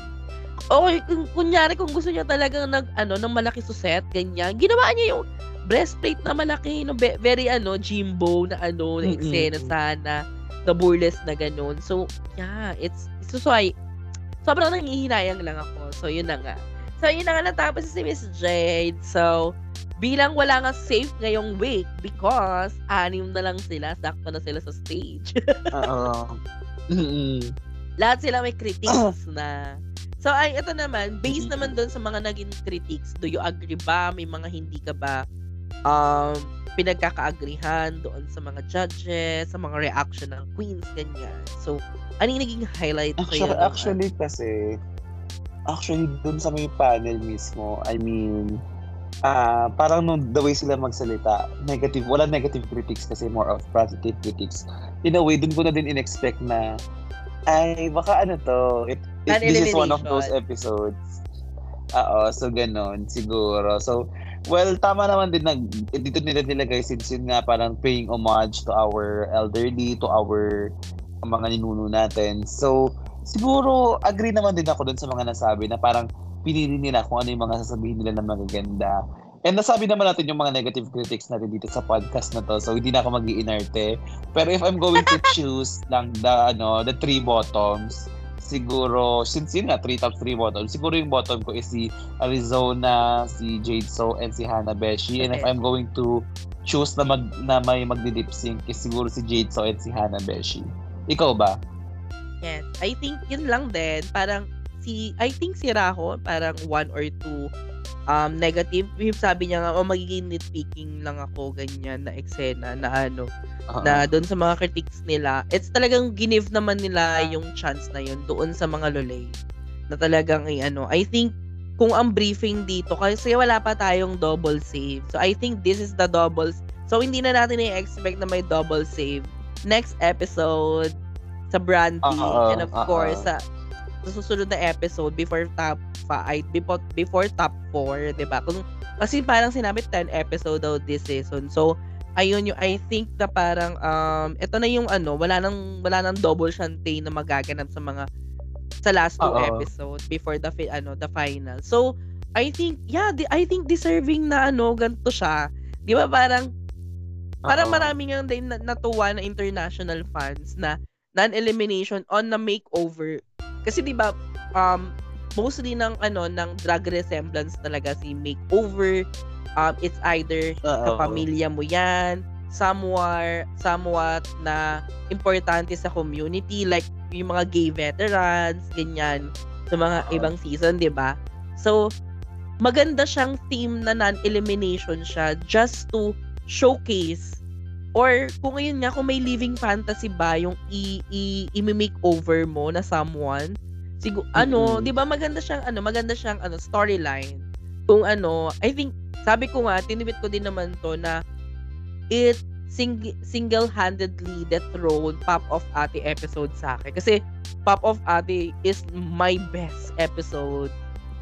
Okay, kung, kunyari kung gusto niya talagang nag, ano, ng malaki suset, ganyan, ginawa niya yung breastplate na malaki, no, be- very, ano, Jimbo na, ano, na eksena sana, na burlesque na ganun. So, yeah, it's, so, so I, sobrang nangihinayang lang ako. So, yun na nga. So, yun na nga natapos si Miss Jade. So, bilang wala nga safe ngayong week because anim na lang sila, sakto na sila sa stage. Oo. Mm-mm. lahat sila may critiques na. So, ay, ito naman, based naman doon sa mga naging critiques, do you agree ba? May mga hindi ka ba um, pinagkakaagrihan doon sa mga judges, sa mga reaction ng queens, ganyan. So, ano yung naging highlight Actually, actually kasi, actually dun sa may panel mismo, I mean, uh, parang nung the way sila magsalita, negative, wala negative critics kasi more of positive critics. In a way, dun ko na din in-expect na, ay, baka ano to, it, it, this is one of those episodes. Oo, so ganon, siguro. So, well, tama naman din nag, dito nila nilagay since yun nga parang paying homage to our elderly, to our mga ninuno natin. So, siguro, agree naman din ako dun sa mga nasabi na parang pinili nila kung ano yung mga sasabihin nila na magaganda. And nasabi naman natin yung mga negative critics natin dito sa podcast na to. So hindi na ako mag inerte Pero if I'm going to choose lang the ano, the three bottoms, siguro since yun nga three top three bottoms, siguro yung bottom ko is si Arizona, si Jade So and si Hannah Beshi. And if I'm going to choose na mag na may magdi-lip sync is siguro si Jade So and si Hannah Beshi. Ikaw ba? Yes. I think yun lang din. Parang si, I think si Raho, parang one or two um, negative. Sabi niya nga, oh, magiging nitpicking lang ako, ganyan, na eksena, na ano, uh-huh. na doon sa mga critics nila. It's talagang give naman nila yung chance na yun doon sa mga lolay. Na talagang, ay, ano, I think, kung ang briefing dito, kasi wala pa tayong double save. So, I think this is the double, so hindi na natin i-expect na may double save. Next episode, sa Brandy, uh-oh, and of uh-oh. course, sa sa susunod na episode before top 5 before, before top 4 'di ba? Kung kasi parang sinabi 10 episode daw this season. So ayun yung I think na parang um ito na yung ano wala nang wala nang double shante na magaganap sa mga sa last two Uh-oh. episode before the fi- ano the final. So I think yeah di, I think deserving na ano ganto siya. Di ba parang parang marami nga din natuwa na international fans na non-elimination on the makeover kasi 'di ba um mostly ng ano ng drag resemblance talaga si makeover um it's either Uh-oh. sa pamilya mo 'yan somewhere somewhat na importante sa community like yung mga gay veterans ganyan sa mga Uh-oh. ibang season 'di ba so maganda siyang theme na non-elimination siya just to showcase or kung ngayon nga kung may living fantasy ba yung i i, i over mo na someone mm-hmm. ano 'di ba maganda siyang ano maganda siyang ano storyline kung ano I think sabi ko nga tinibit ko din naman to na it sing- single-handedly dethroned Pop of Ate episode sa akin kasi Pop of Ate is my best episode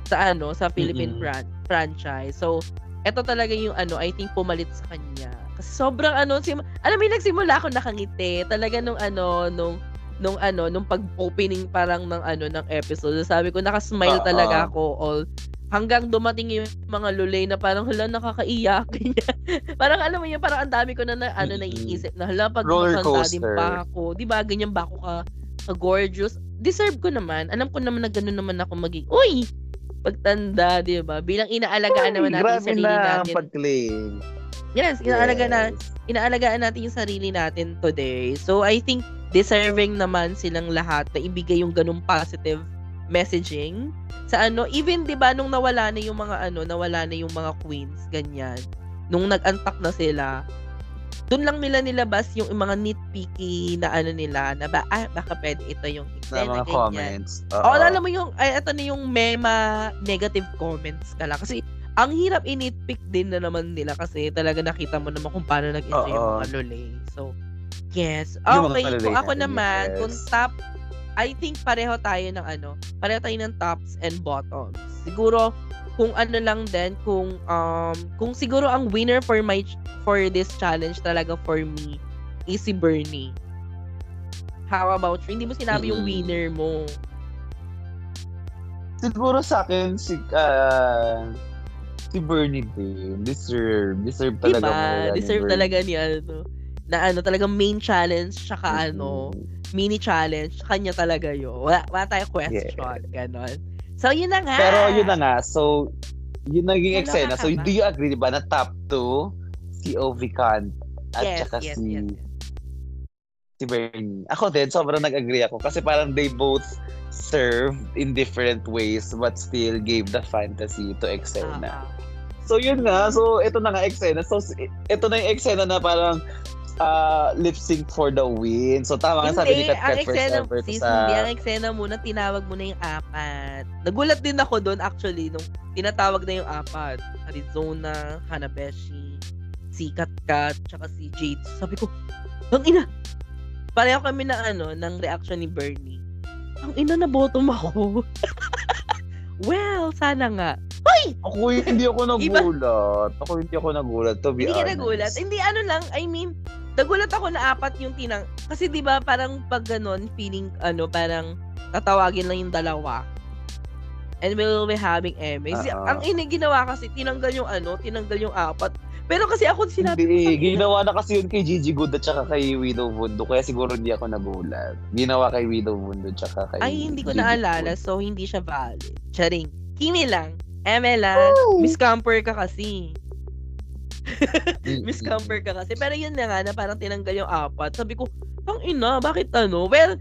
sa ano sa Philippine mm-hmm. fran- franchise so eto talaga yung ano I think pumalit sa kanya kasi sobrang ano, sim- alam mo, nagsimula ako nakangiti. Talaga nung ano, nung nung ano, nung pag-opening parang ng ano ng episode. Sabi ko naka-smile uh-uh. talaga ako all hanggang dumating yung mga lulay na parang hala nakakaiyak. Parang alam mo yun parang ang dami ko na, na ano naiisip na hala pag din pa ako. Di ba ganyan ba ako ka, ka gorgeous? Deserve ko naman. Alam ko naman na ganoon naman ako maging uy pagtanda. Di ba? Bilang inaalagaan naman natin sarili na natin. pag-claim Yes, inaalaga yes. na inaalagaan natin yung sarili natin today. So I think deserving naman silang lahat na ibigay yung ganung positive messaging sa ano even 'di ba nung nawala na yung mga ano nawala na yung mga queens ganyan nung nag-antak na sila doon lang nila nilabas yung mga nitpicky na ano nila na ba ah, baka pwede ito yung na mga ganyan. comments. Oo, oh, alam mo yung ay ito na yung mema negative comments kala kasi ang hirap initpick din na naman nila kasi talaga nakita mo naman kung paano nag-enjoy yung mga lolay. So, yes. Okay, kung ako naman, yes. kung top, I think pareho tayo ng ano, pareho tayo ng tops and bottoms. Siguro, kung ano lang din, kung, um, kung siguro ang winner for my, for this challenge talaga for me, is si Bernie. How about you? Hindi mo sinabi mm-hmm. yung winner mo. Siguro sa akin, si, uh, si Bernie din. Deserve. Deserve talaga diba? mo. Deserve ni talaga ni ano. Na ano, talagang main challenge, tsaka mm-hmm. ano, mini challenge, kanya talaga yun. Wala, wala tayong question. Yeah. Ganon. So, yun na nga. Pero yun na nga. So, yun naging eksena. So, do you agree, di ba, na top 2, si Ovi Khan at yes, saka yes, si yes. si Bernie. Ako din, sobrang nag-agree ako kasi parang they both served in different ways but still gave the fantasy to Exena. Uh-huh. So yun nga, so ito na nga eksena. So ito na yung eksena na parang uh, lip sync for the win. So tama nga sabi ni Kat Kat first eksena, ever sis, sa... hindi, ang eksena muna, tinawag mo na yung apat. Nagulat din ako doon actually, nung tinatawag na yung apat. Arizona, Hanabeshi, si Kat Kat, tsaka si Jade. Sabi ko, ang ina! Pareho kami na ano, ng reaction ni Bernie. Ang ina na bottom ako. well, sana nga. Hoy! Ako hindi ako nagulat. Ako hindi ako nagulat, to be Hindi ka honest. nagulat. Hindi, ano lang, I mean, nagulat ako na apat yung tinang... Kasi di ba parang pag ganon, feeling, ano, parang tatawagin lang yung dalawa. And we'll be having. Si, Oo. ang ini ginawa kasi, tinanggal yung ano, tinanggal yung apat. Pero kasi ako sinabi ko, Hindi, ginawa na kasi yun kay Gigi Good at saka kay Widow Vundo. Kaya siguro hindi ako nagulat. Ginawa kay Widow Vundo at saka kay ay, hindi ko Gigi naalala, Good. so hindi siya valid. Charing. Kimi lang. Eme lang. Miss Camper ka kasi. Miss Camper ka kasi. Pero yun na nga, na parang tinanggal yung apat. Sabi ko, tang ina, bakit ano? Well,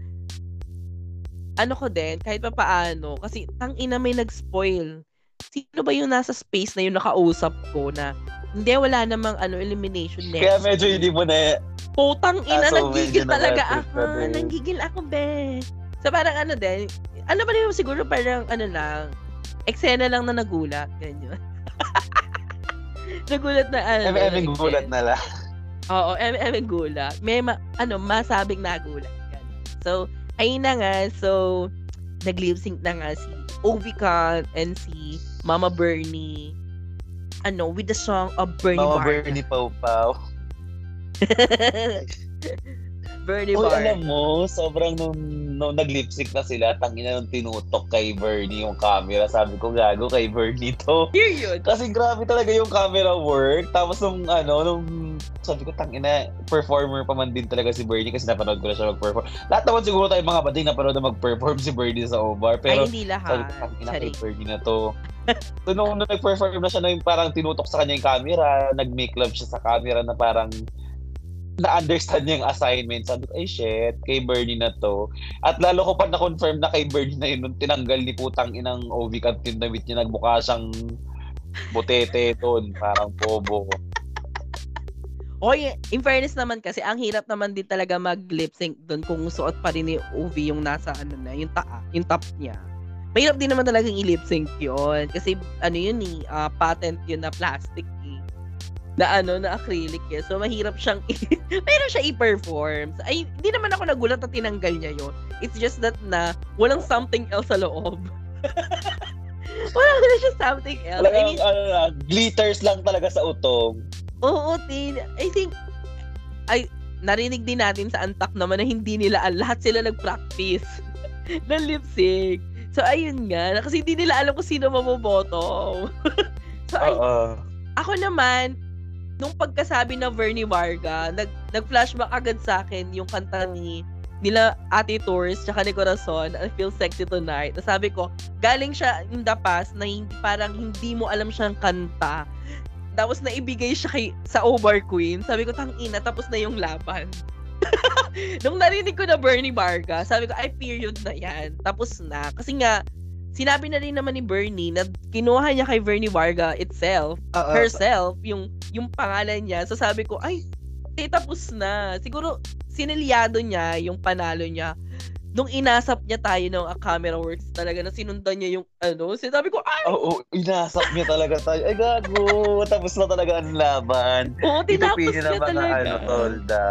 ano ko din, kahit pa paano, kasi tang ina may nag-spoil. Sino ba yung nasa space na yung nakausap ko na hindi, wala namang ano, elimination next. Kaya medyo hindi mo na... Putang ina, Ah, so nanggigil talaga ako. din. Nanggigil ako, be. So parang ano din, ano ba rin siguro parang ano lang, eksena lang na nagulat, ganyan. nagulat na ano. Eksena. gulat na lang. Oo, em, gulat. May ma- ano, masabing nagulat. Ganun. So, ayun na nga. So, nag-lip sync na nga si Ovican and si Mama Bernie ano, with the song of Bernie Mama. Bernie Pau Pau. Bernie Uy, Bar. alam mo, sobrang nung, nung nag-lip sync na sila, tangina nung tinutok kay Bernie yung camera. Sabi ko, gago kay Bernie to. Period. Kasi grabe talaga yung camera work. Tapos nung ano, nung sabi ko, tangina, performer pa man din talaga si Bernie kasi napanood ko na siya mag-perform. Lahat naman siguro tayo mga bading napanood na mag-perform si Bernie sa Obar. Pero Ay, hindi sabi lahat. ko, tangina kay Bernie na to. so nung, nung nag-perform na siya na yung parang tinutok sa kanya yung camera, nag-make love siya sa camera na parang na-understand niya yung assignment. Sabi ko, ay shit, kay Bernie na to. At lalo ko pa na-confirm na kay Bernie na yun nung tinanggal ni putang inang OV Captain Damit niya, nagmukha siyang butete doon, parang pobo. Oy, in fairness naman kasi, ang hirap naman din talaga mag-lip sync doon kung suot pa rin ni Uvi yung nasa ano na, yung, ta- yung top niya. Mahirap din naman talagang i-lip sync yun. Kasi ano yun eh, ah, patent yun na plastic. Na ano, na acrylic eh. So mahirap siyang, i- mahirap siya i-perform. Ay, hindi naman ako nagulat na tinanggal niya yun. It's just that na walang something else sa loob. Wala na siya something else. I Talagang, mean, ano na, glitters lang talaga sa utong. Oo, tin. I think, ay, narinig din natin sa Antak naman na hindi nila, lahat sila nag-practice ng lip sync. So, ayun nga. Kasi hindi nila alam kung sino mamoboto. so, ay, Oo. ako naman, nung pagkasabi na Vernie Varga, nag, nag-flashback agad sa akin yung kanta ni nila Ate Tours tsaka ni Corazon, I Feel Sexy Tonight. Nasabi ko, galing siya in the past na hindi, parang hindi mo alam siyang kanta. Tapos naibigay siya kay, sa Obar Queen. Sabi ko, tang ina, tapos na yung laban. Nung narinig ko na Bernie Varga, sabi ko, ay, period na yan. Tapos na. Kasi nga, sinabi na rin naman ni Bernie na kinuha niya kay Bernie Varga itself, Oo. herself, yung yung pangalan niya. So sabi ko, ay, eh, tapos na. Siguro, sinilyado niya yung panalo niya. Nung inasap niya tayo ng uh, camera works talaga na sinundan niya yung ano, sinabi ko, ay, Oo, inasap niya talaga tayo. Ay, gago. Tapos na talaga ang laban. oo, tinapos niya niya na mga talaga. ano, tolda.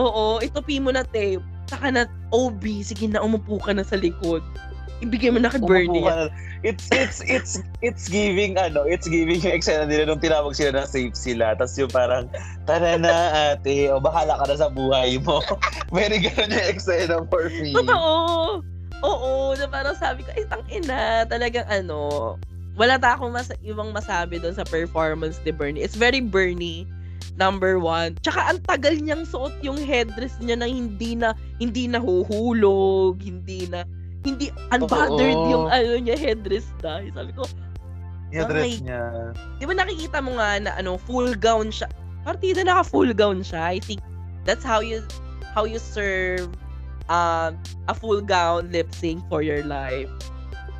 Oo, itupi mo na tape. Saka na, OB, sige na, umupo ka na sa likod. Ibigay mo na kay Bernie. Na. It's, it's, it's, it's giving, ano, it's giving yung eksena nila nung tinawag sila na safe sila. Tapos yung parang, tara na ate, o bahala ka na sa buhay mo. Very ganun yung eksena for me. Totoo. Oo, na parang sabi ko, ay, ina, talagang ano, wala ta akong mas, ibang masabi doon sa performance ni Bernie. It's very Bernie, number one. Tsaka ang tagal niyang suot yung headdress niya na hindi na, hindi nahuhulog, hindi na, hindi unbothered Oo. yung ano niya, headdress na. Sabi ko, Ay. niya. di ba nakikita mo nga na ano, full gown siya. Partida naka full gown siya. I think that's how you how you serve um a full gown lip sync for your life.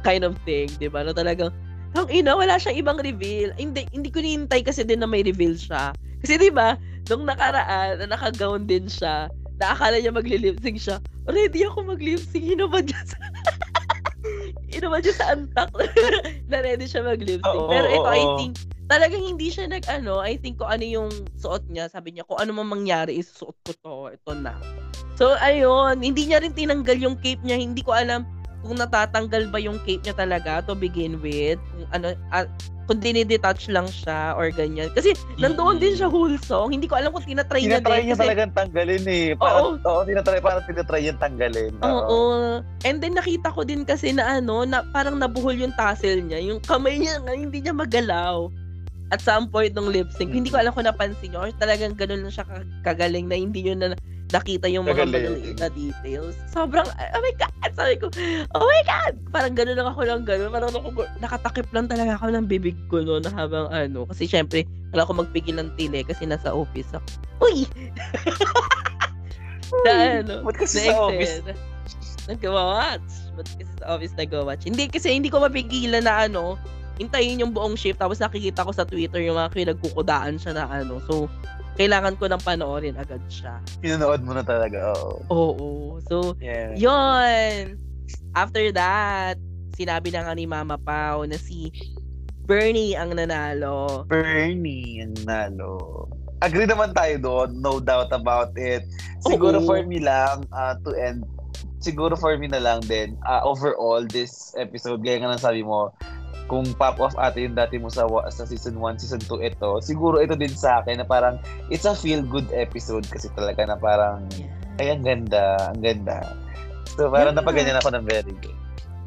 Kind of thing, 'di ba? Na talagang ang ina, wala siyang ibang reveal. Hindi hindi ko nihintay kasi din na may reveal siya. Kasi 'di ba, nung nakaraan, na naka-gown din siya, na akala niya magli-lip-sync siya, ready ako mag-lip-sync, hinubad niya sa... hinubad niya sa antak. Na ready siya mag-lip-sync. Oo, Pero ito, oo, I oo. think, talagang hindi siya nag, ano, I think kung ano yung suot niya, sabi niya, kung ano man mangyari, isusuot ko to, ito na. So, ayun, hindi niya rin tinanggal yung cape niya, hindi ko alam kung natatanggal ba yung cape niya talaga to begin with, kung ano, ah, kung dinidetach lang siya or ganyan. Kasi nandoon din siya whole song. Hindi ko alam kung tinatry niya Tinatry din. niya kasi- talagang tanggalin eh. Parang, oo, tinatry, parang tinatry yung tanggalin. Oo. And then nakita ko din kasi na ano, na parang nabuhol yung tassel niya. Yung kamay niya nga, hindi niya magalaw. At some point ng lip sync, hindi ko alam kung napansin niyo or talagang ganun lang siya ka- kagaling na hindi niyo na nakita yung mga maliliit na details. Sobrang, oh my God! Sabi ko, oh my God! Parang ganun lang ako lang ganun. Parang ako, nakatakip lang talaga ako ng bibig ko no, na habang ano. Kasi syempre, wala ako magpigil ng tili kasi nasa office ako. Uy! na ano, Ba't kasi na sa office? Nag-watch. Ba't kasi sa office nag-watch? Hindi, kasi hindi ko mapigilan na ano, hintayin yung buong shift tapos nakikita ko sa Twitter yung mga kinagkukudaan siya na ano. So, kailangan ko nang panoorin agad siya. Pinanood mo na talaga, oo. Oo. So, Yeah. yon After that, sinabi na nga ni Mama Pao na si Bernie ang nanalo. Bernie ang nalo. Agree naman tayo doon, no doubt about it. Siguro Oo. for me lang, uh, to end, siguro for me na lang din, uh, overall, this episode, gaya nga ng sabi mo, kung pop off ate yung dati mo sa, sa season 1, season 2 ito, siguro ito din sa akin na parang, it's a feel-good episode kasi talaga na parang, ay, ang ganda, ang ganda. So, parang Yeah. napaganyan ako ng very good.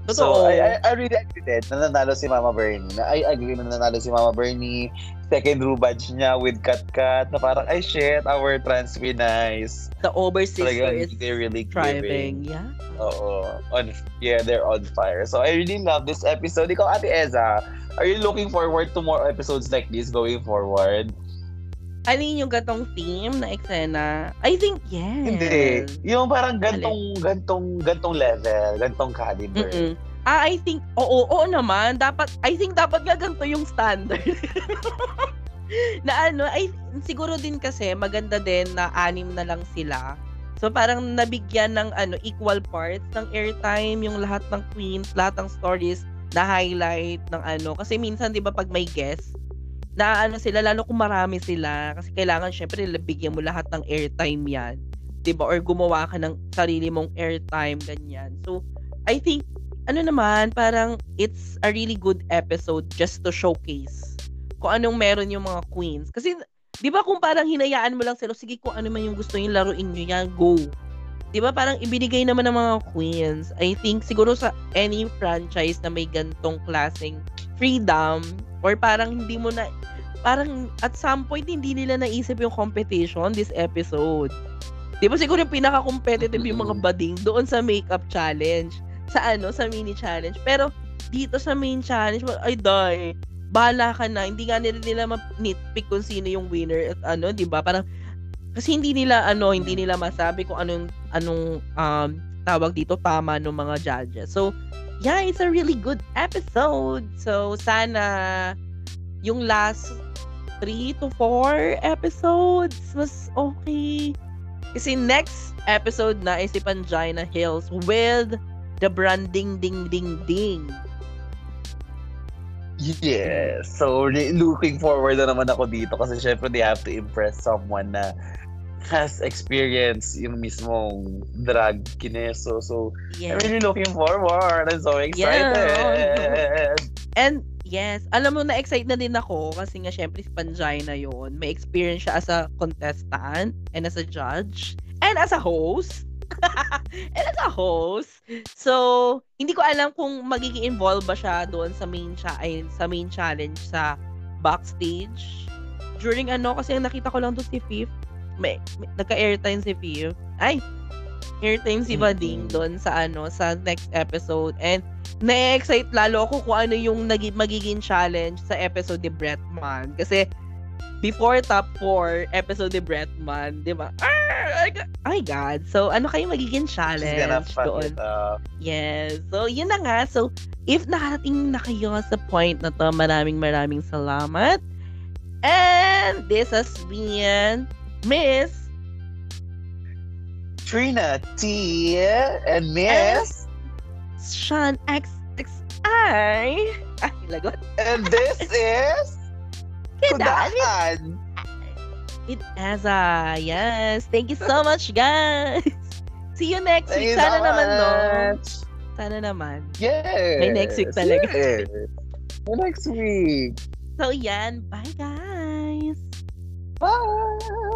Totoo. So, I, I, I really agree din na nanalo si Mama Bernie. I agree na nanalo si Mama Bernie. Second rubadge niya with Kat Kat na parang, ay shit, our trans nice. the overseas Talagang is they're really thriving. giving. Yeah. Oo. On, yeah, they're on fire. So, I really love this episode. Ikaw, Ate Eza, are you looking forward to more episodes like this going forward? Alin yung gatong theme na eksena? I think yes. Hindi. Yung parang gantong, gantong, gantong level, gantong caliber. Mm-mm. Ah, I think, oo, oo naman. Dapat, I think dapat nga ganito yung standard. na ano, ay, siguro din kasi maganda din na anim na lang sila. So parang nabigyan ng ano equal parts ng airtime yung lahat ng queens, lahat ng stories na highlight ng ano kasi minsan 'di ba pag may guest na ano sila lalo kung marami sila kasi kailangan syempre bigyan mo lahat ng airtime 'yan. 'di ba or gumawa ka ng sarili mong airtime ganyan. So I think ano naman parang it's a really good episode just to showcase kung anong meron yung mga queens kasi 'di ba kung parang hinayaan mo lang sila sige kung ano man yung gusto niyo laruin niyo yan go 'di ba parang ibinigay naman ng mga queens I think siguro sa any franchise na may gantong klaseng freedom or parang hindi mo na parang at some point hindi nila naisip yung competition this episode. 'di ba siguro yung pinaka-competitive yung mga bading doon sa makeup challenge sa ano sa mini challenge. Pero dito sa main challenge ay die bahala ka na. Hindi nga nila nila ma-nitpick kung sino yung winner at ano 'di ba? Parang kasi hindi nila ano hindi nila masabi kung anong anong um tawag dito tama ng mga judges. So yeah it's a really good episode. So sana yung last 3 to 4 episodes mas okay. Kasi next episode na is si Pangina Hills with the branding ding ding ding. Yes. So, looking forward na naman ako dito kasi syempre they have to impress someone na has experience yung mismong drag kineso. So, yeah. I'm really looking forward. I'm so excited. And yes, alam mo na excite na din ako kasi nga syempre si Panjay na yon. May experience siya as a contestant and as a judge and as a host. and as a host. So, hindi ko alam kung magiging involved ba siya doon sa main cha- ay, sa main challenge sa backstage. During ano kasi ang nakita ko lang doon si Fifth. May, may nagka-airtime si Fifth. Ay, airtime si Bading Mhm. doon sa ano sa next episode and na-excite lalo ako kung ano yung nagi- magiging challenge sa episode ni Bretman. Kasi, before top 4 episode ni Bretman, di ba? Ah, my God. So, ano kayo magiging challenge doon? Yes. So, yun na nga. So, if nakarating na kayo sa point na to, maraming maraming salamat. And this has been Miss Trina T and Miss Sean XXI. Ay, ah, lagot. and this is. Kudahan. With ah, Eza. Yes. Thank you so much, guys. See you next Thank week. you Sana so naman, no? Sana naman. Yes. May next week talaga. Yes. May next week. So, yan. Bye, guys. Bye.